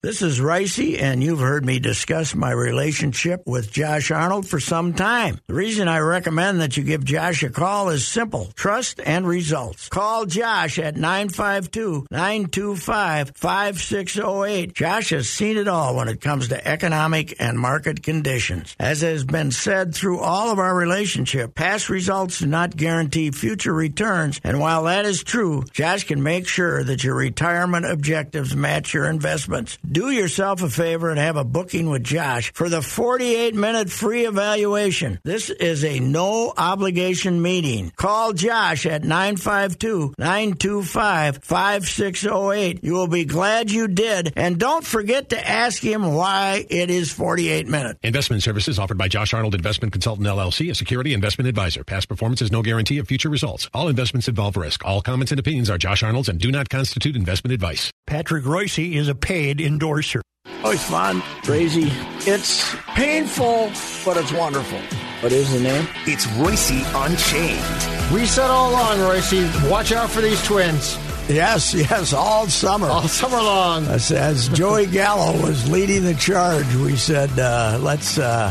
This is Reusse, and you've heard me discuss my relationship with Josh Arnold for some time. The reason I recommend that you give Josh a call is simple trust and results. Call Josh at 952 925 5608. Josh has seen it all when it comes to economic and market conditions. As has been said through all of our relationship, past results do not guarantee future returns, and while that is true, Josh can make sure that your retirement objectives match your investments. Do yourself a favor and have a booking with Josh for the 48 minute free evaluation. This is a no obligation meeting. Call Josh at 952 925 5608. You will be glad you did. And don't forget to ask him why it is 48 minutes. Investment services offered by Josh Arnold Investment Consultant LLC, a security investment advisor. Past performance is no guarantee of future results. All investments involve risk. All comments and opinions are Josh Arnold's and do not constitute investment advice. Patrick Reusse is a paid endorser. Oh, it's fun, crazy. It's painful, but it's wonderful. What is the name? It's Reusse Unchained. We said all along, Reusse, watch out for these twins. Yes, yes, all summer. All summer long. As, as Joey Gallo was leading the charge, we said, uh, "Let's uh,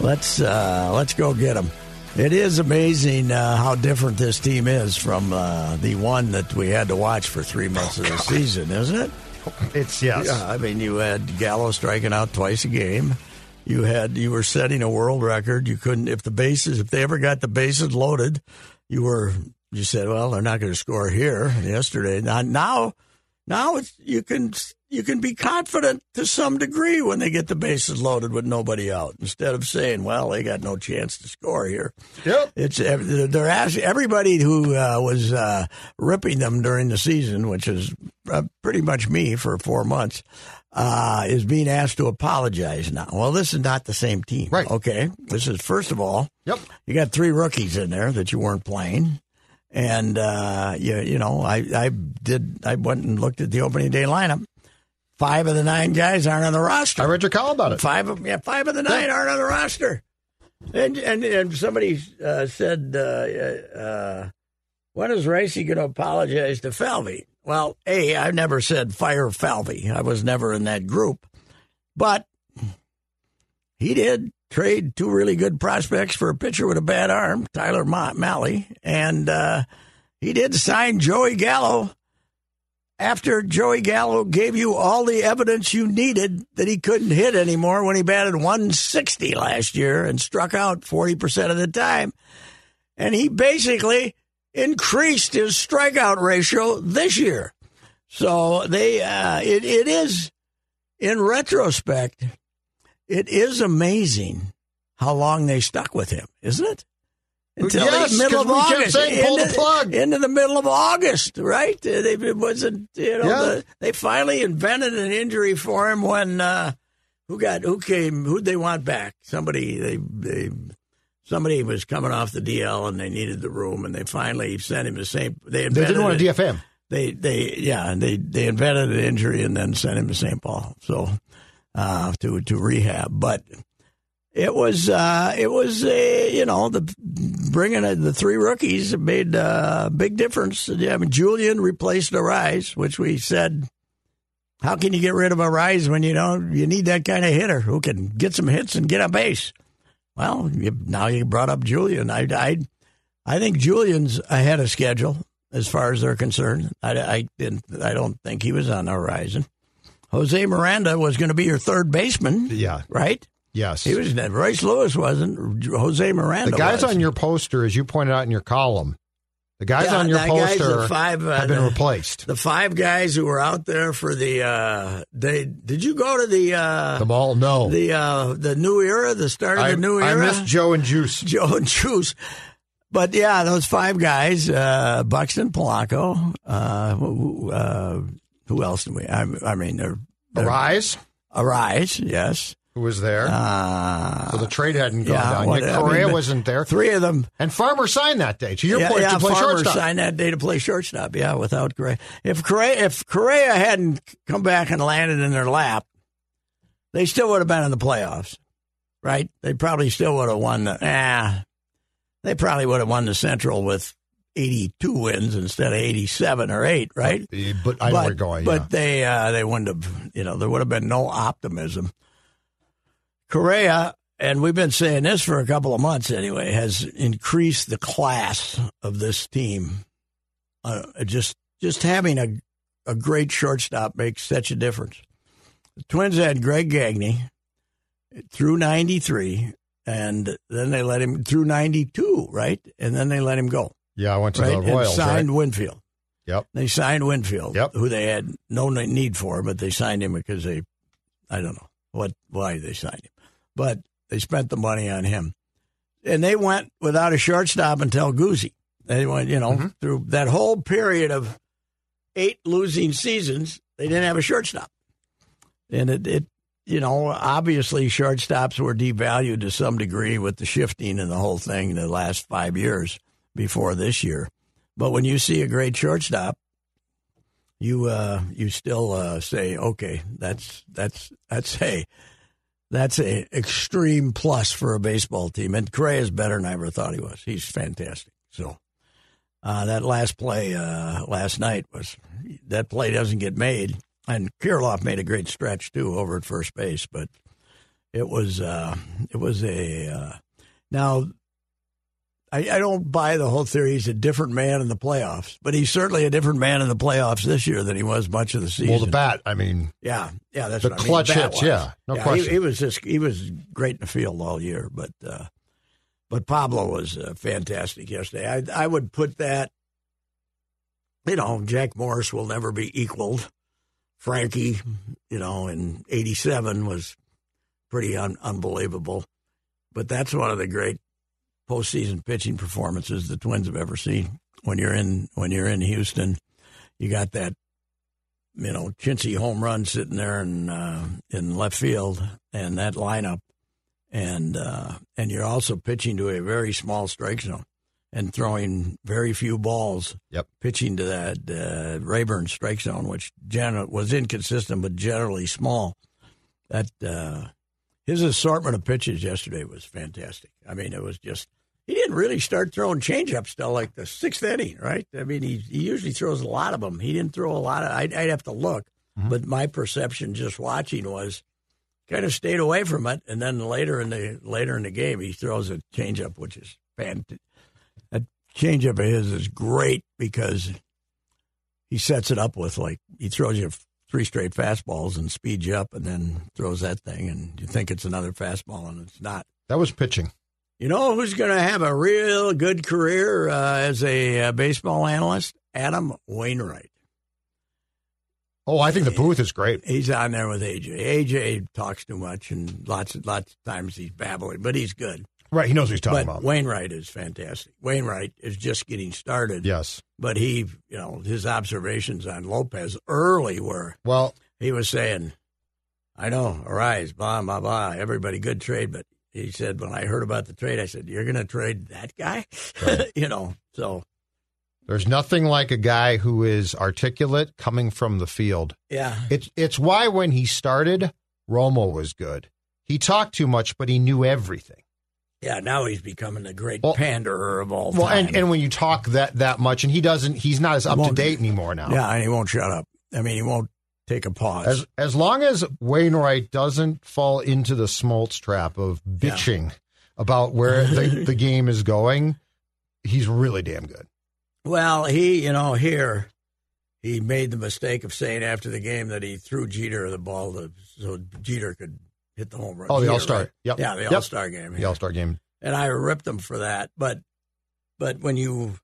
let's uh, let's go get them." It is amazing uh, how different this team is from uh, the one that we had to watch for three months of the season, isn't it? It's yes. Yeah, I mean, you had Gallo striking out twice a game. You had you were setting a world record. You couldn't if the bases if they ever got the bases loaded, you were you said, well, they're not going to score here. Yesterday, now now now it's, you can you can be confident to some degree when they get the bases loaded with nobody out instead of saying, well, they got no chance to score here. Yep. It's they're asking everybody who uh, was uh, ripping them during the season, which is uh, pretty much me for four months. Uh, is being asked to apologize now. Well, this is not the same team. Right. Okay. This is, first of all, Yep. you got three rookies in there that you weren't playing. And, uh, you, you know, I, I did, I went and looked at the opening day lineup. Five of the nine guys aren't on the roster. I read your column about it. Five of yeah, five of the nine aren't on the roster. And and, and somebody uh, said, uh, uh, when is Reusse going to apologize to Falvey? Well, a I never said fire Falvey. I was never in that group, but he did trade two really good prospects for a pitcher with a bad arm, Tyler Ma- Mahle, and uh, he did sign Joey Gallo after Joey Gallo gave you all the evidence you needed that he couldn't hit anymore when he batted 160 last year and struck out 40% of the time. And he basically increased his strikeout ratio this year. So they, uh, it, it is, in retrospect, it is amazing how long they stuck with him, isn't it? Until Yes, the middle of August, saying, pull the into, plug. into the middle of August, right? Uh, They, it wasn't, you know, Yeah. the, they finally invented an injury for him when uh, who got who came who'd they want back? Somebody they they somebody was coming off the DL and they needed the room and they finally sent him to St. They, They didn't want to him. They they yeah they they invented an injury and then sent him to St. Paul so uh, to to rehab, but. It was, uh, it was, uh, you know, the bringing in the three rookies made uh, a big difference. I mean, Julien replaced Arraez, which we said, how can you get rid of Arraez when you don't? You need that kind of hitter who can get some hits and get on base. Well, you, now you brought up Julien. I, I, I think Julien's ahead of schedule as far as they're concerned. I, I didn't, I don't think he was on the horizon. Jose Miranda was going to be your third baseman, Yeah. right? Yes. He was Royce Lewis wasn't. Jose Miranda. the guys was. on your poster, as you pointed out in your column, the guys Yeah, on your poster five, uh, have been the- replaced. the five guys who were out there for the. Uh, they did you go to the uh, The mall, no. the uh, the new era, the start of I, the new era. I missed Joe and Juice. Joe and Juice. But yeah, those five guys: uh, Buxton, Polanco. Uh, who, uh, who else do we? I, I mean, they're, they're Arraez, Arraez, yes. Who was there. Uh, so the trade hadn't gone yeah, down what- yet. I mean, Correa wasn't there. three of them And Farmer signed that day. To your yeah, point, yeah, to play Farmer shortstop. signed that day to play shortstop. Yeah, without Correa. If Correa, if Correa hadn't come back and landed in their lap, they still would have been in the playoffs, right? They probably still would have won. The, ah, they probably would have won the Central with 82 wins instead of 87 or 8, right? Uh, But I know where you're going. But yeah. they uh, they wouldn't have, you know, there would have been no optimism. Correa, and we've been saying this for a couple of months anyway, has increased the class of this team. Uh, just just having a a great shortstop makes such a difference. The Twins had Greg Gagne through '93, and then they let him through '92, right? And then they let him go, yeah, I went to right? the Royals. and signed right? Winfield. Yep. They signed Winfield, Yep. who they had no need for, but they signed him because they, I don't know what why they signed him, but they spent the money on him, and they went without a shortstop until Guzzi. They went, you Mm-hmm. know, through that whole period of eight losing seasons, they didn't have a shortstop, and it, it you know, obviously shortstops were devalued to some degree with the shifting and the whole thing in the last five years before this year. But when you see a great shortstop, you uh, you still uh, say, okay, that's that's that's a that's a extreme plus for a baseball team. And Correa is better than I ever thought he was. He's fantastic. So uh, that last play uh, last night was that play doesn't get made, and Kirilloff made a great stretch too over at first base, but it was uh, it was a uh, now. I, I don't buy the whole theory he's a different man in the playoffs, but he's certainly a different man in the playoffs this year than he was much of the season. Well, the bat. I mean, Yeah, yeah, that's The what I mean. clutch Bat hits, yeah, no he- question. He, was just he was great in the field all year, but uh, but Pablo was uh, fantastic yesterday. I I would put that. You know, Jack Morris will never be equaled. Frankie, you know, in '87 was pretty un- unbelievable, but that's one of the great postseason pitching performances the Twins have ever seen. When you're in when you're in Houston, you got that you know, chintzy home run sitting there in uh, in left field, and that lineup, and uh, and you're also pitching to a very small strike zone, and throwing very few balls. Yep. Pitching to that uh, Rayburn strike zone, which gen- was inconsistent but generally small. That uh, his assortment of pitches yesterday was fantastic. I mean, it was just he didn't really start throwing changeups till like the sixth inning, right? I mean, he, he usually throws a lot of them. He didn't throw a lot of. I'd, I'd have to look, mm-hmm. but my perception just watching was kind of stayed away from it. And then later in the later in the game, he throws a changeup, which is fantastic. That changeup of his is great because he sets it up with like he throws you three straight fastballs and speeds you up, and then throws that thing, and you think it's another fastball, and it's not. that was pitching. You know who's going to have a real good career uh, as a uh, baseball analyst? Adam Wainwright. Oh, I think the booth is great. He's on there with AJ. AJ talks too much, and lots of lots of times he's babbling, but he's good. Right, he knows what he's talking but about. Wainwright is fantastic. Wainwright is just getting started. yes. But he, you know, his observations on Lopez early were Well, he was saying, I know, Arraez, blah, blah, blah. Everybody good trade. But he said, when I heard about the trade, I said, You're going to trade that guy? you know, so there's nothing like a guy who is articulate coming from the field. yeah. It's it's why when he started, Romo was good. He talked too much, but he knew everything. Yeah, now he's becoming the great Well- panderer of all Well, time. and, and when you talk that that much, and he doesn't, he's not as up to date anymore now. yeah, and he won't shut up. I mean, he won't take a pause. As as long as Wainwright doesn't fall into the Smoltz trap of bitching about where the, the game is going, he's really damn good. well, he, you know, here he made the mistake of saying after the game that he threw Jeter the ball to, so Jeter could hit the home run. Oh, the All-Star. right? Yep. Yeah, the Yep. All Star game. The All Star game. and I ripped him for that. But but when you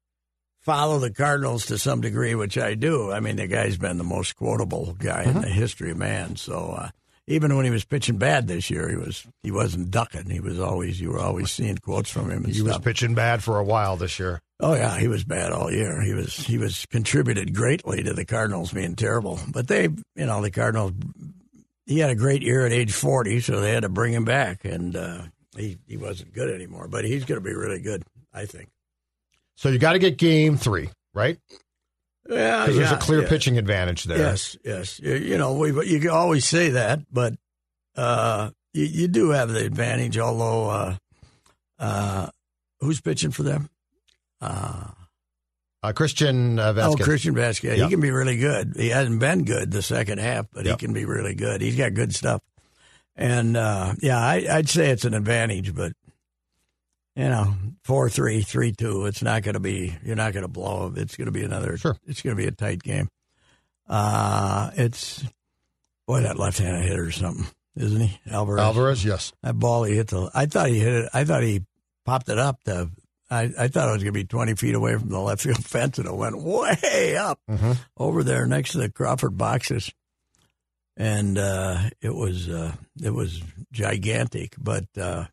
follow the Cardinals to some degree, which I do, I mean the guy's been the most quotable guy Mm-hmm. in the history of man. So uh, even when he was pitching bad this year, he was he wasn't ducking. He was always you were always seeing quotes from him and He was pitching bad for a while this year. Oh yeah, he was bad all year. He was he was contributed greatly to the Cardinals being terrible. But they, you know, the Cardinals. He had a great year at age forty, so they had to bring him back, and uh, he he wasn't good anymore. But he's going to be really good, I think. So you got to get game three, right? Yeah, Because there's yeah, a clear yeah. pitching advantage there. Yes, yes. You, you know, we you can always say that, but uh, you, you do have the advantage. Although, uh, uh, who's pitching for them? Uh, Uh, Christian uh, Oh, Christian Vasquez. Yeah. He can be really good. He hasn't been good the second half, but Yep. he can be really good. He's got good stuff. And uh, yeah, I, I'd say it's an advantage, but you know, four three, three two. It's not going to be. You're not going to blow. It's going to be another. Sure. It's going to be a tight game. Uh it's boy that left-handed hitter or something, isn't he? Alvarez. Alvarez, yes. That ball he hit the. I thought he hit it. I thought he popped it up. To, I I thought it was going to be twenty feet away from the left field fence, and it went way up Mhm. over there next to the Crawford boxes, and uh, it was uh, it was gigantic. But uh,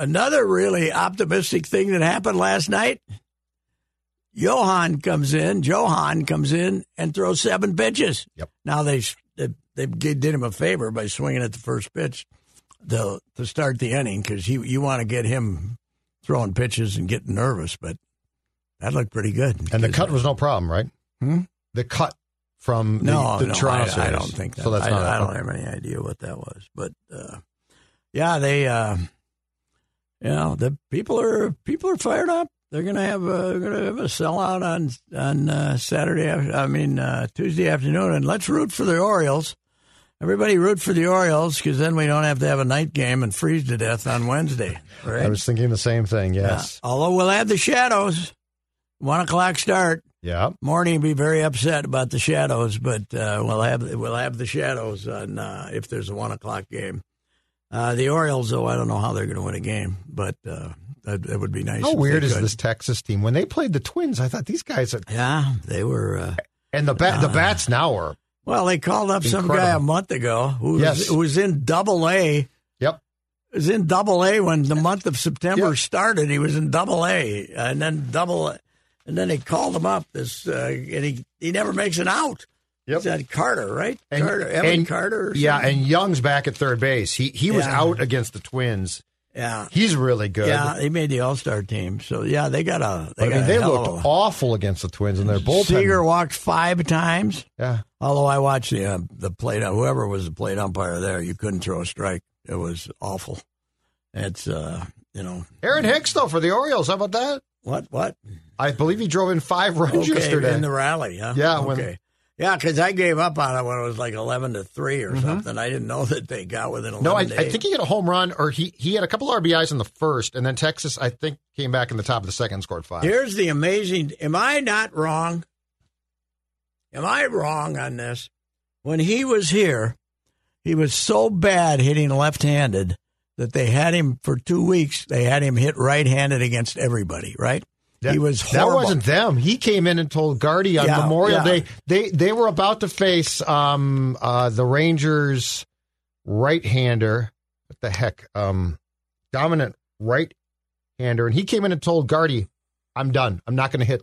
another really optimistic thing that happened last night. Jhoan comes in. Jhoan comes in and throws seven pitches. Yep. Now they they, they did him a favor by swinging at the first pitch to to start the inning because you you want to get him throwing pitches and getting nervous, but that looked pretty good. And the cut was no problem, right? Hmm? The cut from the, no, the no, Toronto I, I don't think that. So that's I, not. I don't have any idea what that was, but uh, yeah, they, uh, you know, the people are people are fired up. They're gonna have a, gonna have a sellout on on uh, Saturday. I mean uh, Tuesday afternoon, and let's root for the Orioles. Everybody root for the Orioles because then we don't have to have a night game and freeze to death on Wednesday. Right? I was thinking the same thing. Yes. Uh, although we'll have the shadows. One o'clock start. Yeah. Morning be very upset about the shadows, but uh, we'll have we'll have the shadows on uh, if there's a one o'clock game. Uh, the Orioles, though, I don't know how they're going to win a game, but uh, that, that would be nice. How weird is this Texas team? When they played the Twins, I thought these guys are, Yeah, they were. Uh, and the bat, the bats now are. well, they called up some guy a month ago who was, Yes. who was in Double A. Yep. Was in Double A when the month of September Yep. started. He was in Double A, and then Double, and then they called him up. This uh, and he he never makes an out. Yep. Is that Carter, right? And- Carter, Evan and- Carter. Or Yeah, and Jung's back at third base. He he was Yeah. out against the Twins. yeah, He's really good. yeah. He made the All Star team, so yeah, they got a. They I got mean, they looked awful against the Twins, and their bullpen. Seager walked five times. yeah, Although I watched the uh, the plate, whoever was the plate umpire there, you couldn't throw a strike. It was awful. It's uh, you know Aaron Hicks though for the Orioles. How about that? what what I believe he drove in five runs okay yesterday. in the rally, huh? Yeah, when- okay. Yeah, because I gave up on it when it was like eleven to three Mm-hmm. or something. I didn't know that they got within eleven. no, I, I think he had a home run, or he he had a couple RBIs in the first, and then Texas, I think, came back in the top of the second, and scored five. Here's the amazing. Am I not wrong? Am I wrong on this? When he was here, he was so bad hitting left-handed that they had him for two weeks. They had him hit right-handed against everybody. Right? That, he was. That wasn't them. He came in and told Gardy on Yeah, Memorial yeah. Day they they were about to face um uh the Rangers right hander. What the heck? Um dominant right hander. And he came in and told Gardy, I'm done. I'm not gonna hit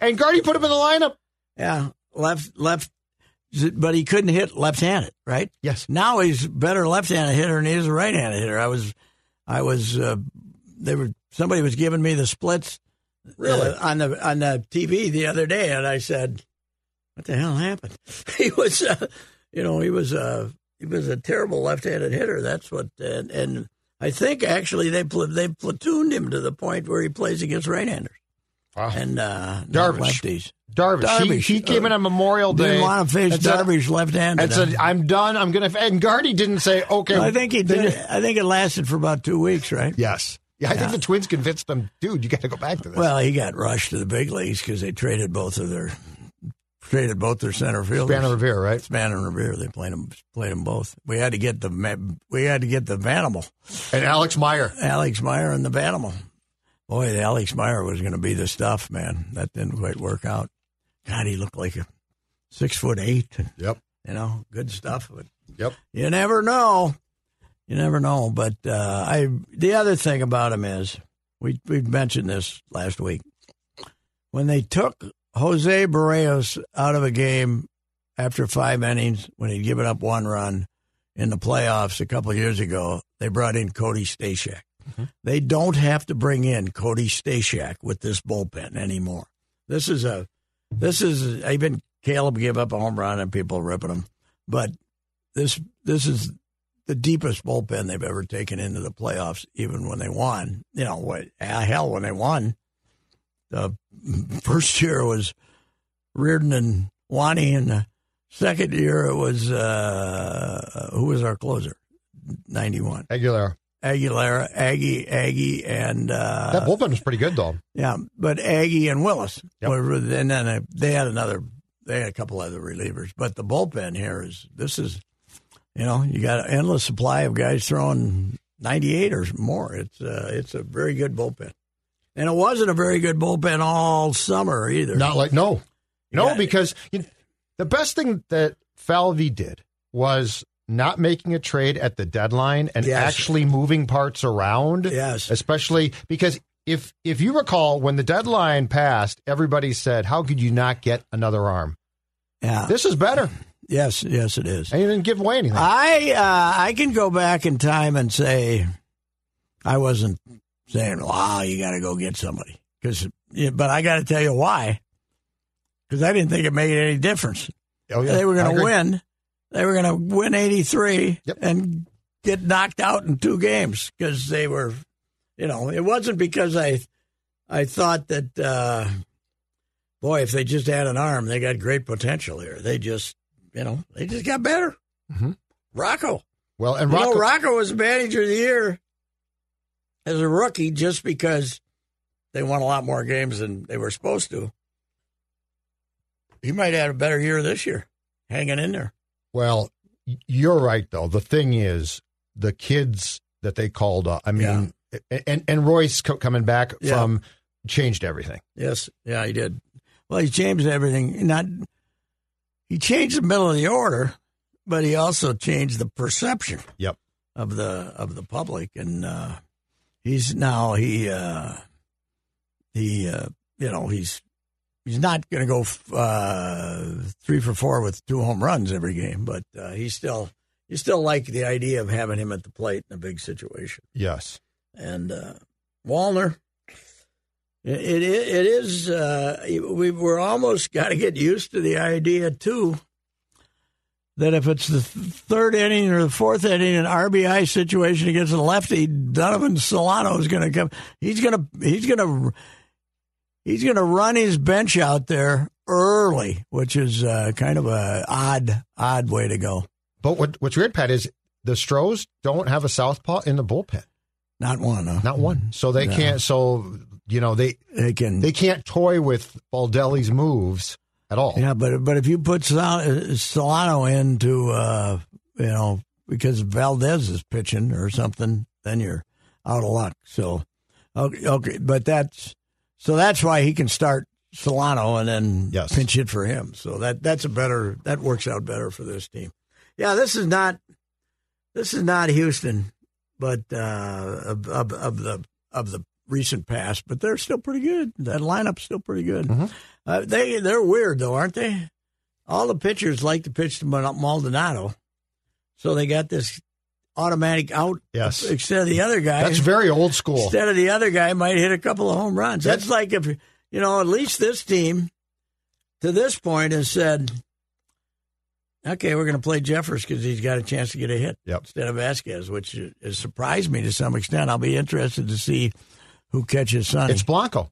and Gardy put him in the lineup. Yeah, left left, but he couldn't hit left-handed. Right? Yes. Now he's better left-handed hitter than he is a right-handed hitter. I was, I was, uh, they were somebody was giving me the splits Really? uh, on the on the TV the other day, and I said, "What the hell happened?" he was, uh, you know, he was uh, he was a terrible left-handed hitter. That's what, and, and I think actually they pl- they platooned him to the point where he plays against right-handers Wow. and uh, Darvish. lefties. Darvish. Darvish, He, he came uh, in on Memorial Day. Didn't want to face and Darvish left-handed. and said. I'm done. I'm gonna and Gardy didn't say, okay. I think he did. I think it lasted for about two weeks, right? Yes. Yeah, I Yeah. think the Twins convinced them, dude, you got to go back to this. Well, he got rushed to the big leagues because they traded both of their traded both their center fielders. Spanner Revere, right? Span and Revere. They played them played them both. We had to get the we had to get the Vanimal, And Alex Meyer. Alex Meyer and the Vanimal. Boy, the Alex Meyer was going to be the stuff, man. That didn't quite work out. God, he looked like a six foot eight. Yep. you know, good stuff. But Yep. you never know. You never know. But uh, I the other thing about him is we we mentioned this last week when they took Jose Berríos out of a game after five innings when he'd given up one run in the playoffs a couple of years ago. They brought in Cody Stashak. They don't have to bring in Cody Stashak with this bullpen anymore. This is a this is even Caleb gave up a home run and people ripping him, but this this is the deepest bullpen they've ever taken into the playoffs, even when they won. You know what? Hell, when they won, the first year was Reardon and Wani, and the second year it was uh, who was our closer? Ninety one. Aguilera. Aguilera, Aggie, Aggie, and uh, That bullpen was pretty good, though. yeah, but Aggie and Willis. Yep. Were, and then they had another, they had a couple other relievers. But the bullpen here is, this is, you know, you got an endless supply of guys throwing 98 or more. It's, uh, it's a very good bullpen. And it wasn't a very good bullpen all summer either. Not like no, no, Yeah. because you the best thing that Falvey did was not making a trade at the deadline and Yes. actually moving parts around. Yes. especially because if if you recall when the deadline passed, everybody said, "How could you not get another arm?" Yeah. This is better, yes, yes, it is. and you didn't give away anything. I uh, I can go back in time and say I wasn't saying, "Wow, you got to go get somebody," because but I got to tell you why. Because I didn't think it made any difference. oh yeah. They were going to win. They were going to win eighty three Yep. and get knocked out in two games because they were, you know, it wasn't because I I thought that uh, boy, if they just had an arm, they got great potential here. They just, you know, they just got better. Mhm. Rocco. Well, and You know, Rocco, Rocco was manager of the year as a rookie just because they won a lot more games than they were supposed to. He might have had a better year this year, hanging in there. well, you're right though. The thing is, the kids that they called up. I mean, and and Royce co- coming back Yeah. from changed everything. Yes, yeah, he did. Well, he changed everything. Not he changed the middle of the order, but he also changed the perception. Yep. of the of the public, and uh, he's now he uh, he uh, you know he's he's not going to go uh, three for four with two home runs every game, but uh, he's still you still like the idea of having him at the plate in a big situation. Yes. And uh, Wallner, it it, it is uh, we we're almost got to get used to the idea too that if it's the third inning or the fourth inning, an RBI situation against a lefty, Donovan Solano is going to come. He's going to he's going to he's going to run his bench out there early, which is uh, kind of a odd odd way to go. But what what's weird, Pat, is the Stros don't have a southpaw in the bullpen. Not one, huh? Not one. So they No. can't. So you know they They can. they can't toy with Baldelli's moves at all. Yeah, but but if you put Sol- uh, Solano into uh, you know because Valdez is pitching or something, then you're out of luck. So okay, okay, but that's so that's why he can start Solano and then Yes. pinch hit for him. So that that's a better that works out better for this team. Yeah, this is not this is not Houston, but uh, of, of, of the of the recent past, but they're still pretty good. That lineup's still pretty good. Uh, they they're weird though, aren't they? All the pitchers like to pitch to Maldonado, so they got this automatic out. Yes. Instead of the other guy, That's very old school. instead of the other guy might hit a couple of home runs. That's like if you know at least this team to this point has said, okay, we're going to play Jeffers because he's got a chance to get a hit Yep. instead of Vasquez, which has surprised me to some extent. I'll be interested to see who catches Sonny. It's Blanco.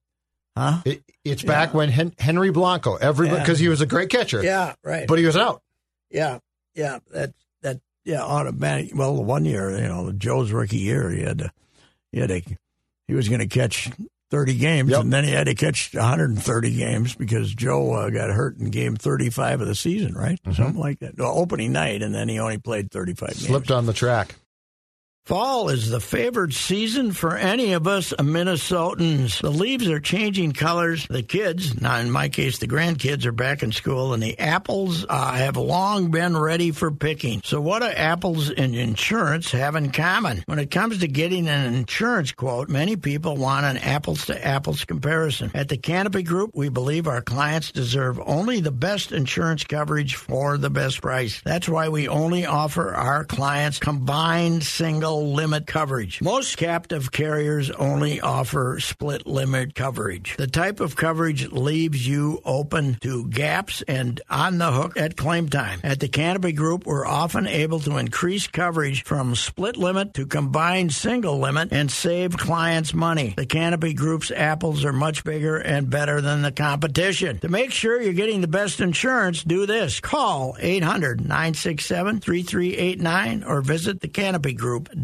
huh? It, it's back when Hen- Henry Blanco, everybody, Yeah. because he was a great catcher, Yeah, right. but he was out. Yeah, yeah, that that yeah, automatic. Well, the one year, you know, Joe's rookie year, he had to, he had to, he was going to catch thirty games, Yep. and then he had to catch one hundred and thirty games because Joe uh, got hurt in game thirty-five of the season, right? Something like that. Well, opening night, and then he only played thirty-five games. Slipped on the track. Fall is the favored season for any of us Minnesotans. The leaves are changing colors. The kids, now in my case, the grandkids are back in school, and the apples uh, have long been ready for picking. So, what do apples and insurance have in common? When it comes to getting an insurance quote, many people want an apples to apples comparison. At the Canopy Group, we believe our clients deserve only the best insurance coverage for the best price. That's why we only offer our clients combined single single limit coverage. Most captive carriers only offer split limit coverage. The type of coverage leaves you open to gaps and on the hook at claim time. At the Canopy Group, we're often able to increase coverage from split limit to combined single limit and save clients money. The Canopy Group's apples are much bigger and better than the competition. To make sure you're getting the best insurance, do this. Call 800 967 3389 or visit thecanopygroup.com.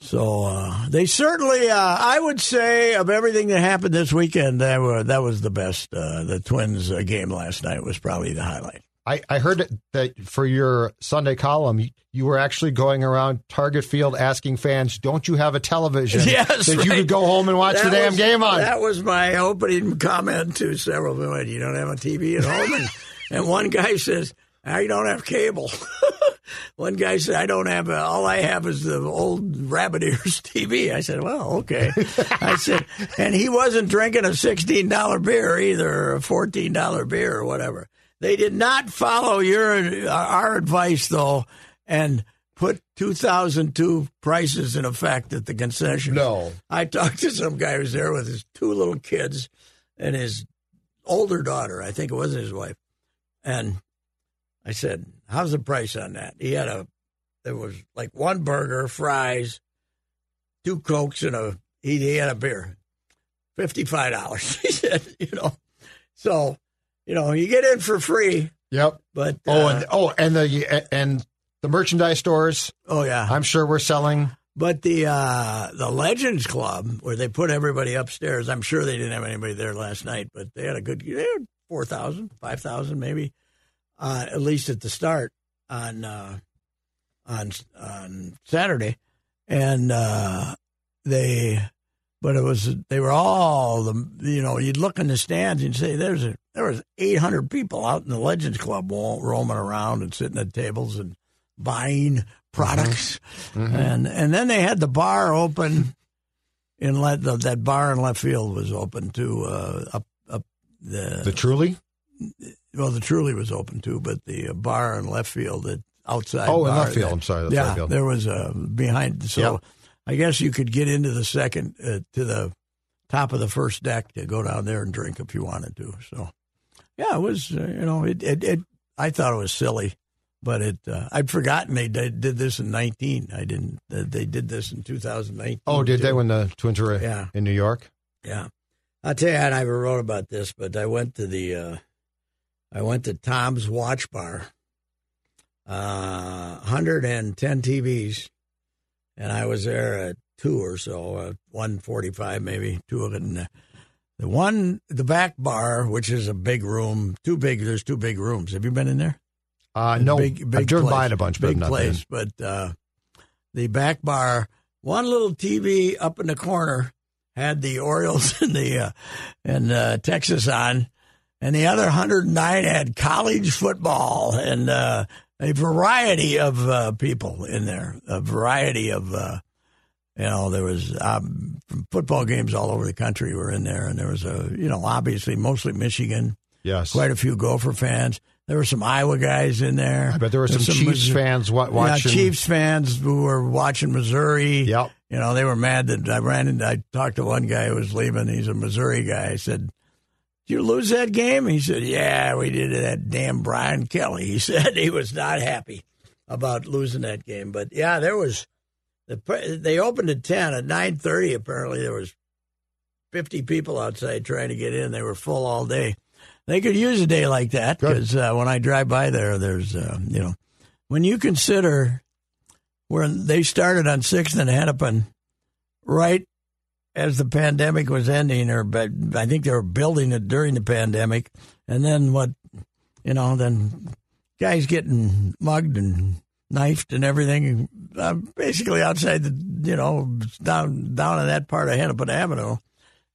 So uh, they certainly, uh, I would say, of everything that happened this weekend, that, were, that was the best. Uh, the Twins uh, game last night was probably the highlight. I, I heard that for your Sunday column, you, you were actually going around Target Field asking fans, "Don't you have a television Yes, that you could go home and watch That the damn was- game on?" That was my opening comment to several people. You don't have a TV at home, and, and one guy says, "I don't have cable." one guy said, "I don't have. A, all I have is the old Rabbit Ears TV." I said, "Well, okay." I said, and he wasn't drinking a sixteen dollar beer either, or a fourteen dollar beer or whatever. They did not follow your uh, our advice though, and put 2002 prices in effect at the concession. No. I talked to some guy who was there with his two little kids and his older daughter. I think it wasn't his wife. And I said, "How's the price on that?" He had a there was like one burger, fries, two cokes, and a he, he had a beer, fifty five dollars. He said, "You know, so you know you get in for free, Yep. but Oh, uh, and oh, and the and the merchandise stores. oh yeah, I'm sure we're selling. But the uh, the Legends Club, where they put everybody upstairs, I'm sure they didn't have anybody there last night, but they had a good, they had 4,000, 5,000 maybe, uh, at least at the start on uh, on on Saturday, and uh, they, but it was they were all the you know you'd look in the stands and say there's a there was 800 people out in the Legends Club ro- roaming around and sitting at tables and buying products, and and then they had the bar open in let the, that bar in left field was open to uh, up up the, The Truly. Well the Truly was open too, but the uh, bar in left field that outside Oh, in left field. that- I'm sorry. That's yeah, field. there was a behind. So Yep. I guess you could get into the second uh, to the top of the first deck to go down there and drink if you wanted to. So yeah, it was uh, you know it, it it I thought it was silly, but it uh, I'd forgotten they did, did this in nineteen. I didn't. Uh, they did this in two thousand nineteen. Oh, did they when the Twins were Yeah. in New York? Yeah, I'll tell you, I never wrote about this, but I went to the, uh, I went to Tom's Watch Bar, uh, 110 TVs, and I was there at two or so, uh, 145 maybe, two of it. And the, the one, the back bar, which is a big room, too big. There's two big rooms. Have you been in there? Uh, no, big, big I've driven place, by it a bunch, but big not been. place. But uh, the back bar, one little TV up in the corner had the Orioles and the uh, and uh, Texas on, and the other 109 had college football and uh, a variety of uh, people in there, a variety of. Uh, you know, there was um, football games all over the country were in there, and there was a, you know, obviously mostly Michigan, Yes. quite a few Gopher fans. There were some Iowa guys in there. I bet there were some, There's Chiefs Missouri- fans wa- watching. Yeah, Chiefs fans who were watching Missouri. Yep. You know, they were mad that I ran into, I talked to one guy who was leaving. He's a Missouri guy. I said, you lose that game? He said, Yeah, we did it. That damn Brian Kelly. He said he was not happy about losing that game. But yeah, there was, the, they opened at 10. At 9.30, apparently, there was 50 people outside trying to get in. They were full all day. They could use a day like that because uh, when I drive by there, there's, uh, you know, when you consider where they started on Sixth and Hennepin, right as the pandemic was ending, or but I think they were building it during the pandemic, and then what, you know, then guys getting mugged and knifed and everything, uh, basically outside the, you know, down down in that part of Hennepin Avenue.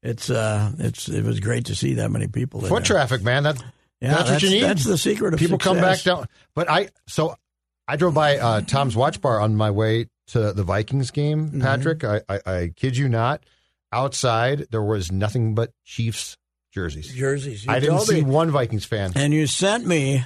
It's uh, it's it was great to see that many people. in Foot there. traffic, man. That, Yeah, that's, what you need. That's the secret of People come back down. But I so I drove by uh, Tom's Watch Bar on my way to the Vikings game. Mm-hmm. Patrick, I, I, I kid you not. Outside there was nothing but Chiefs jerseys. jerseys. You I didn't told see me. one Vikings fan. And you sent me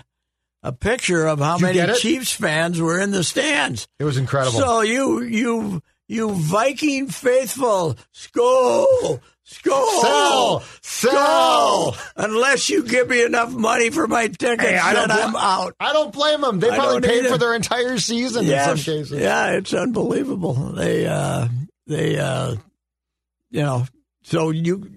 a picture of how many? Chiefs fans were in the stands. It was incredible. So you you you Viking faithful, skol, skol, Sell! Sell! Unless you give me enough money for my tickets, Hey, I then don't I'm out. I don't blame them. They probably paid either. for their entire season in some cases. Yeah, it's unbelievable. They, uh, they, uh, you know, so you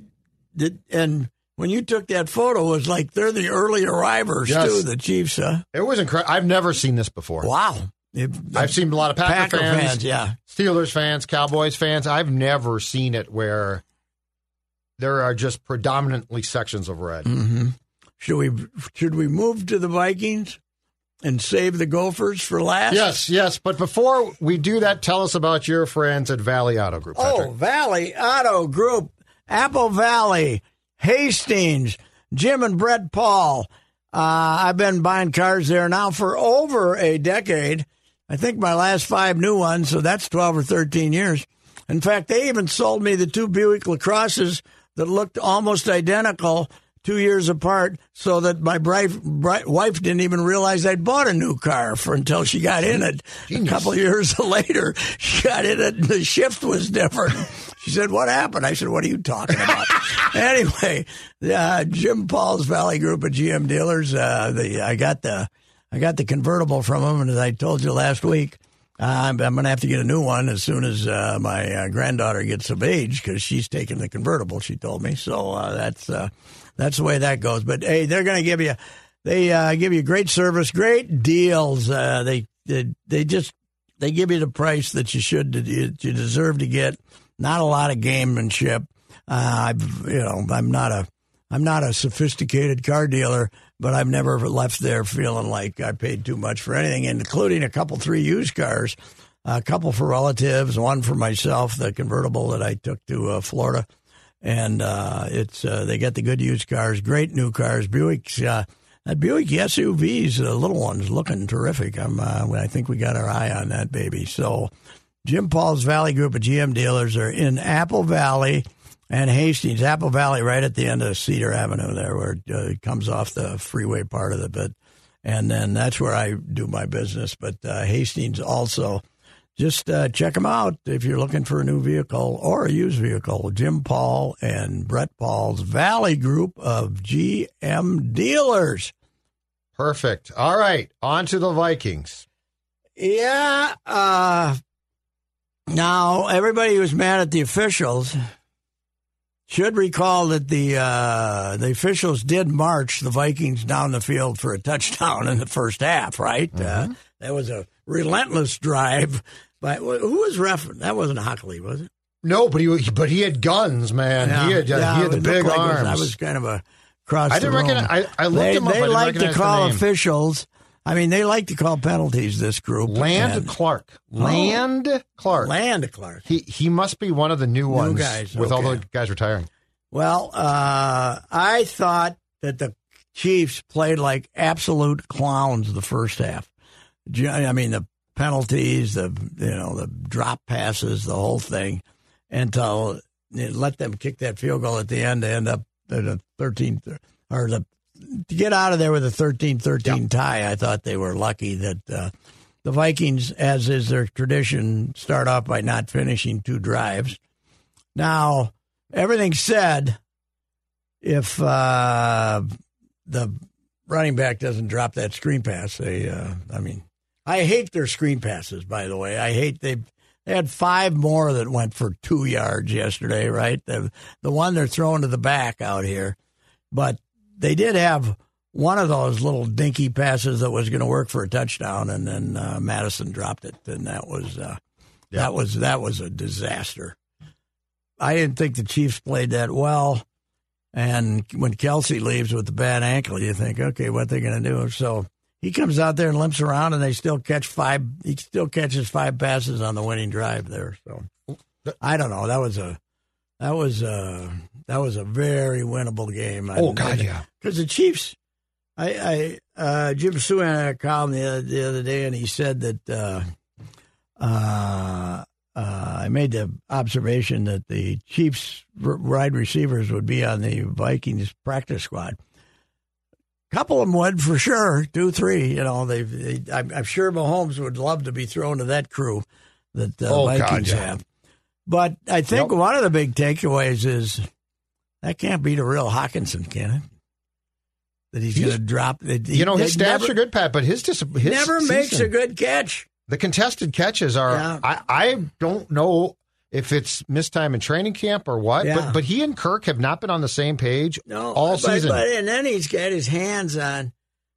did, and when you took that photo, it was like they're the early arrivers Yes. too. The Chiefs, huh? It was incredible. I've never seen this before. Wow. If- I've seen a lot of Packer, Packer fans, fans, yeah. Steelers fans, Cowboys fans. I've never seen it where there are just predominantly sections of red. hmm Should we should we move to the Vikings and save the Gophers for last? Yes, yes. But before we do that, tell us about your friends at Valley Auto Group. Patrick. Oh, Valley Auto Group, Apple Valley, Hastings, Jim and Brett Paul. Uh, I've been buying cars there now for over a decade. I think my last five new ones, so that's 12 or 13 years. In fact, they even sold me the two Buick LaCrosses that looked almost identical two years apart so that my bright, bright wife didn't even realize I'd bought a new car for until she got in it. A couple years later, she got in it and the shift was different. She said, What happened? I said, What are you talking about? anyway, uh, Jim Paul's Valley Group of GM dealers, uh, the, I got the I got the convertible from them, and as I told you last week, uh, I'm, I'm going to have to get a new one as soon as uh, my uh, granddaughter gets of age because she's taking the convertible. She told me, so uh, that's uh, that's the way that goes. But hey, they're going to give you they uh, give you great service, great deals. Uh, they, they they just they give you the price that you should you deserve to get. Not a lot of gamemanship. Uh, I've you know I'm not a I'm not a sophisticated car dealer, but I've never left there feeling like I paid too much for anything, including a couple three used cars, a couple for relatives, one for myself, the convertible that I took to uh, Florida, and uh, it's uh, they get the good used cars, great new cars. Buick's uh, that Buick SUVs, the little ones, looking terrific. I'm uh, I think we got our eye on that baby. So Jim Paul's Valley Group of GM dealers are in Apple Valley and Hastings. Apple Valley, right at the end of Cedar Avenue, there where it uh, comes off the freeway part of it. But and then that's where I do my business. But uh, Hastings also. Just uh, check them out if you're looking for a new vehicle or a used vehicle. Jim Paul and Brett Paul's Valley Group of GM dealers. Perfect. All right, on to the Vikings. Yeah. Uh, now, everybody who's mad at the officials should recall that the uh, the officials did march the Vikings down the field for a touchdown in the first half, right? Uh, that was a relentless drive. By, who was ref? That wasn't Hochuli, was it? No, but he but he had guns, man. he had uh, Yeah, he had the big like arms. I was kind of a cross. I didn't recognize- I- I looked they, him up. I They like to call officials. I mean, they like to call penalties. This group, Land And- Clark. Land Clark. Land Clark. He he must be one of the new ones guys, with all the guys retiring. Well, uh, I thought that the Chiefs played like absolute clowns the first half. I mean, the penalties, the you know, the drop passes, the whole thing, until let them kick that field goal at the end to end up at a 13 or the to get out of there with a 13-13 tie. I thought they were lucky that uh, the Vikings, as is their tradition, start off by not finishing two drives. Now, everything said, if uh, the running back doesn't drop that screen pass, they, uh, I mean, I hate their screen passes. By the way, I hate they. They had five more that went for two yards yesterday, right? The the one they're throwing to the back out here, but they did have one of those little dinky passes that was going to work for a touchdown, and then uh, Mattison dropped it, and that was uh, that was that was a disaster. I didn't think the Chiefs played that well. And when Kelce leaves with the bad ankle, you think, okay, what they going to do? So he comes out there and limps around, and they still catch five. He still catches five passes on the winning drive there. So I don't know. That was a that was a that was a very winnable game. Oh, God, yeah. Because the Chiefs, I, I uh, Jim Souhan had a column the other, the other day, and he said that uh, uh, uh, I made the observation that the Chiefs r- wide receivers would be on the Vikings practice squad. Couple of them would for sure, two, three. You know, they. they I'm, I'm sure Mahomes would love to be thrown to that crew that the Oh, God, Vikings yeah. have. But I think Yep. one of the big takeaways is that can't be the real Hockenson, can it? That he's, He's- going to drop. that he- You know, his stats never, are good, Pat, but his, dis- his Never makes a good catch. The contested catches are. Yeah. I, I don't know if it's missed time in training camp or what, Yeah. but but he and Kirk have not been on the same page No, all but, season. But, and then he's got his hands on.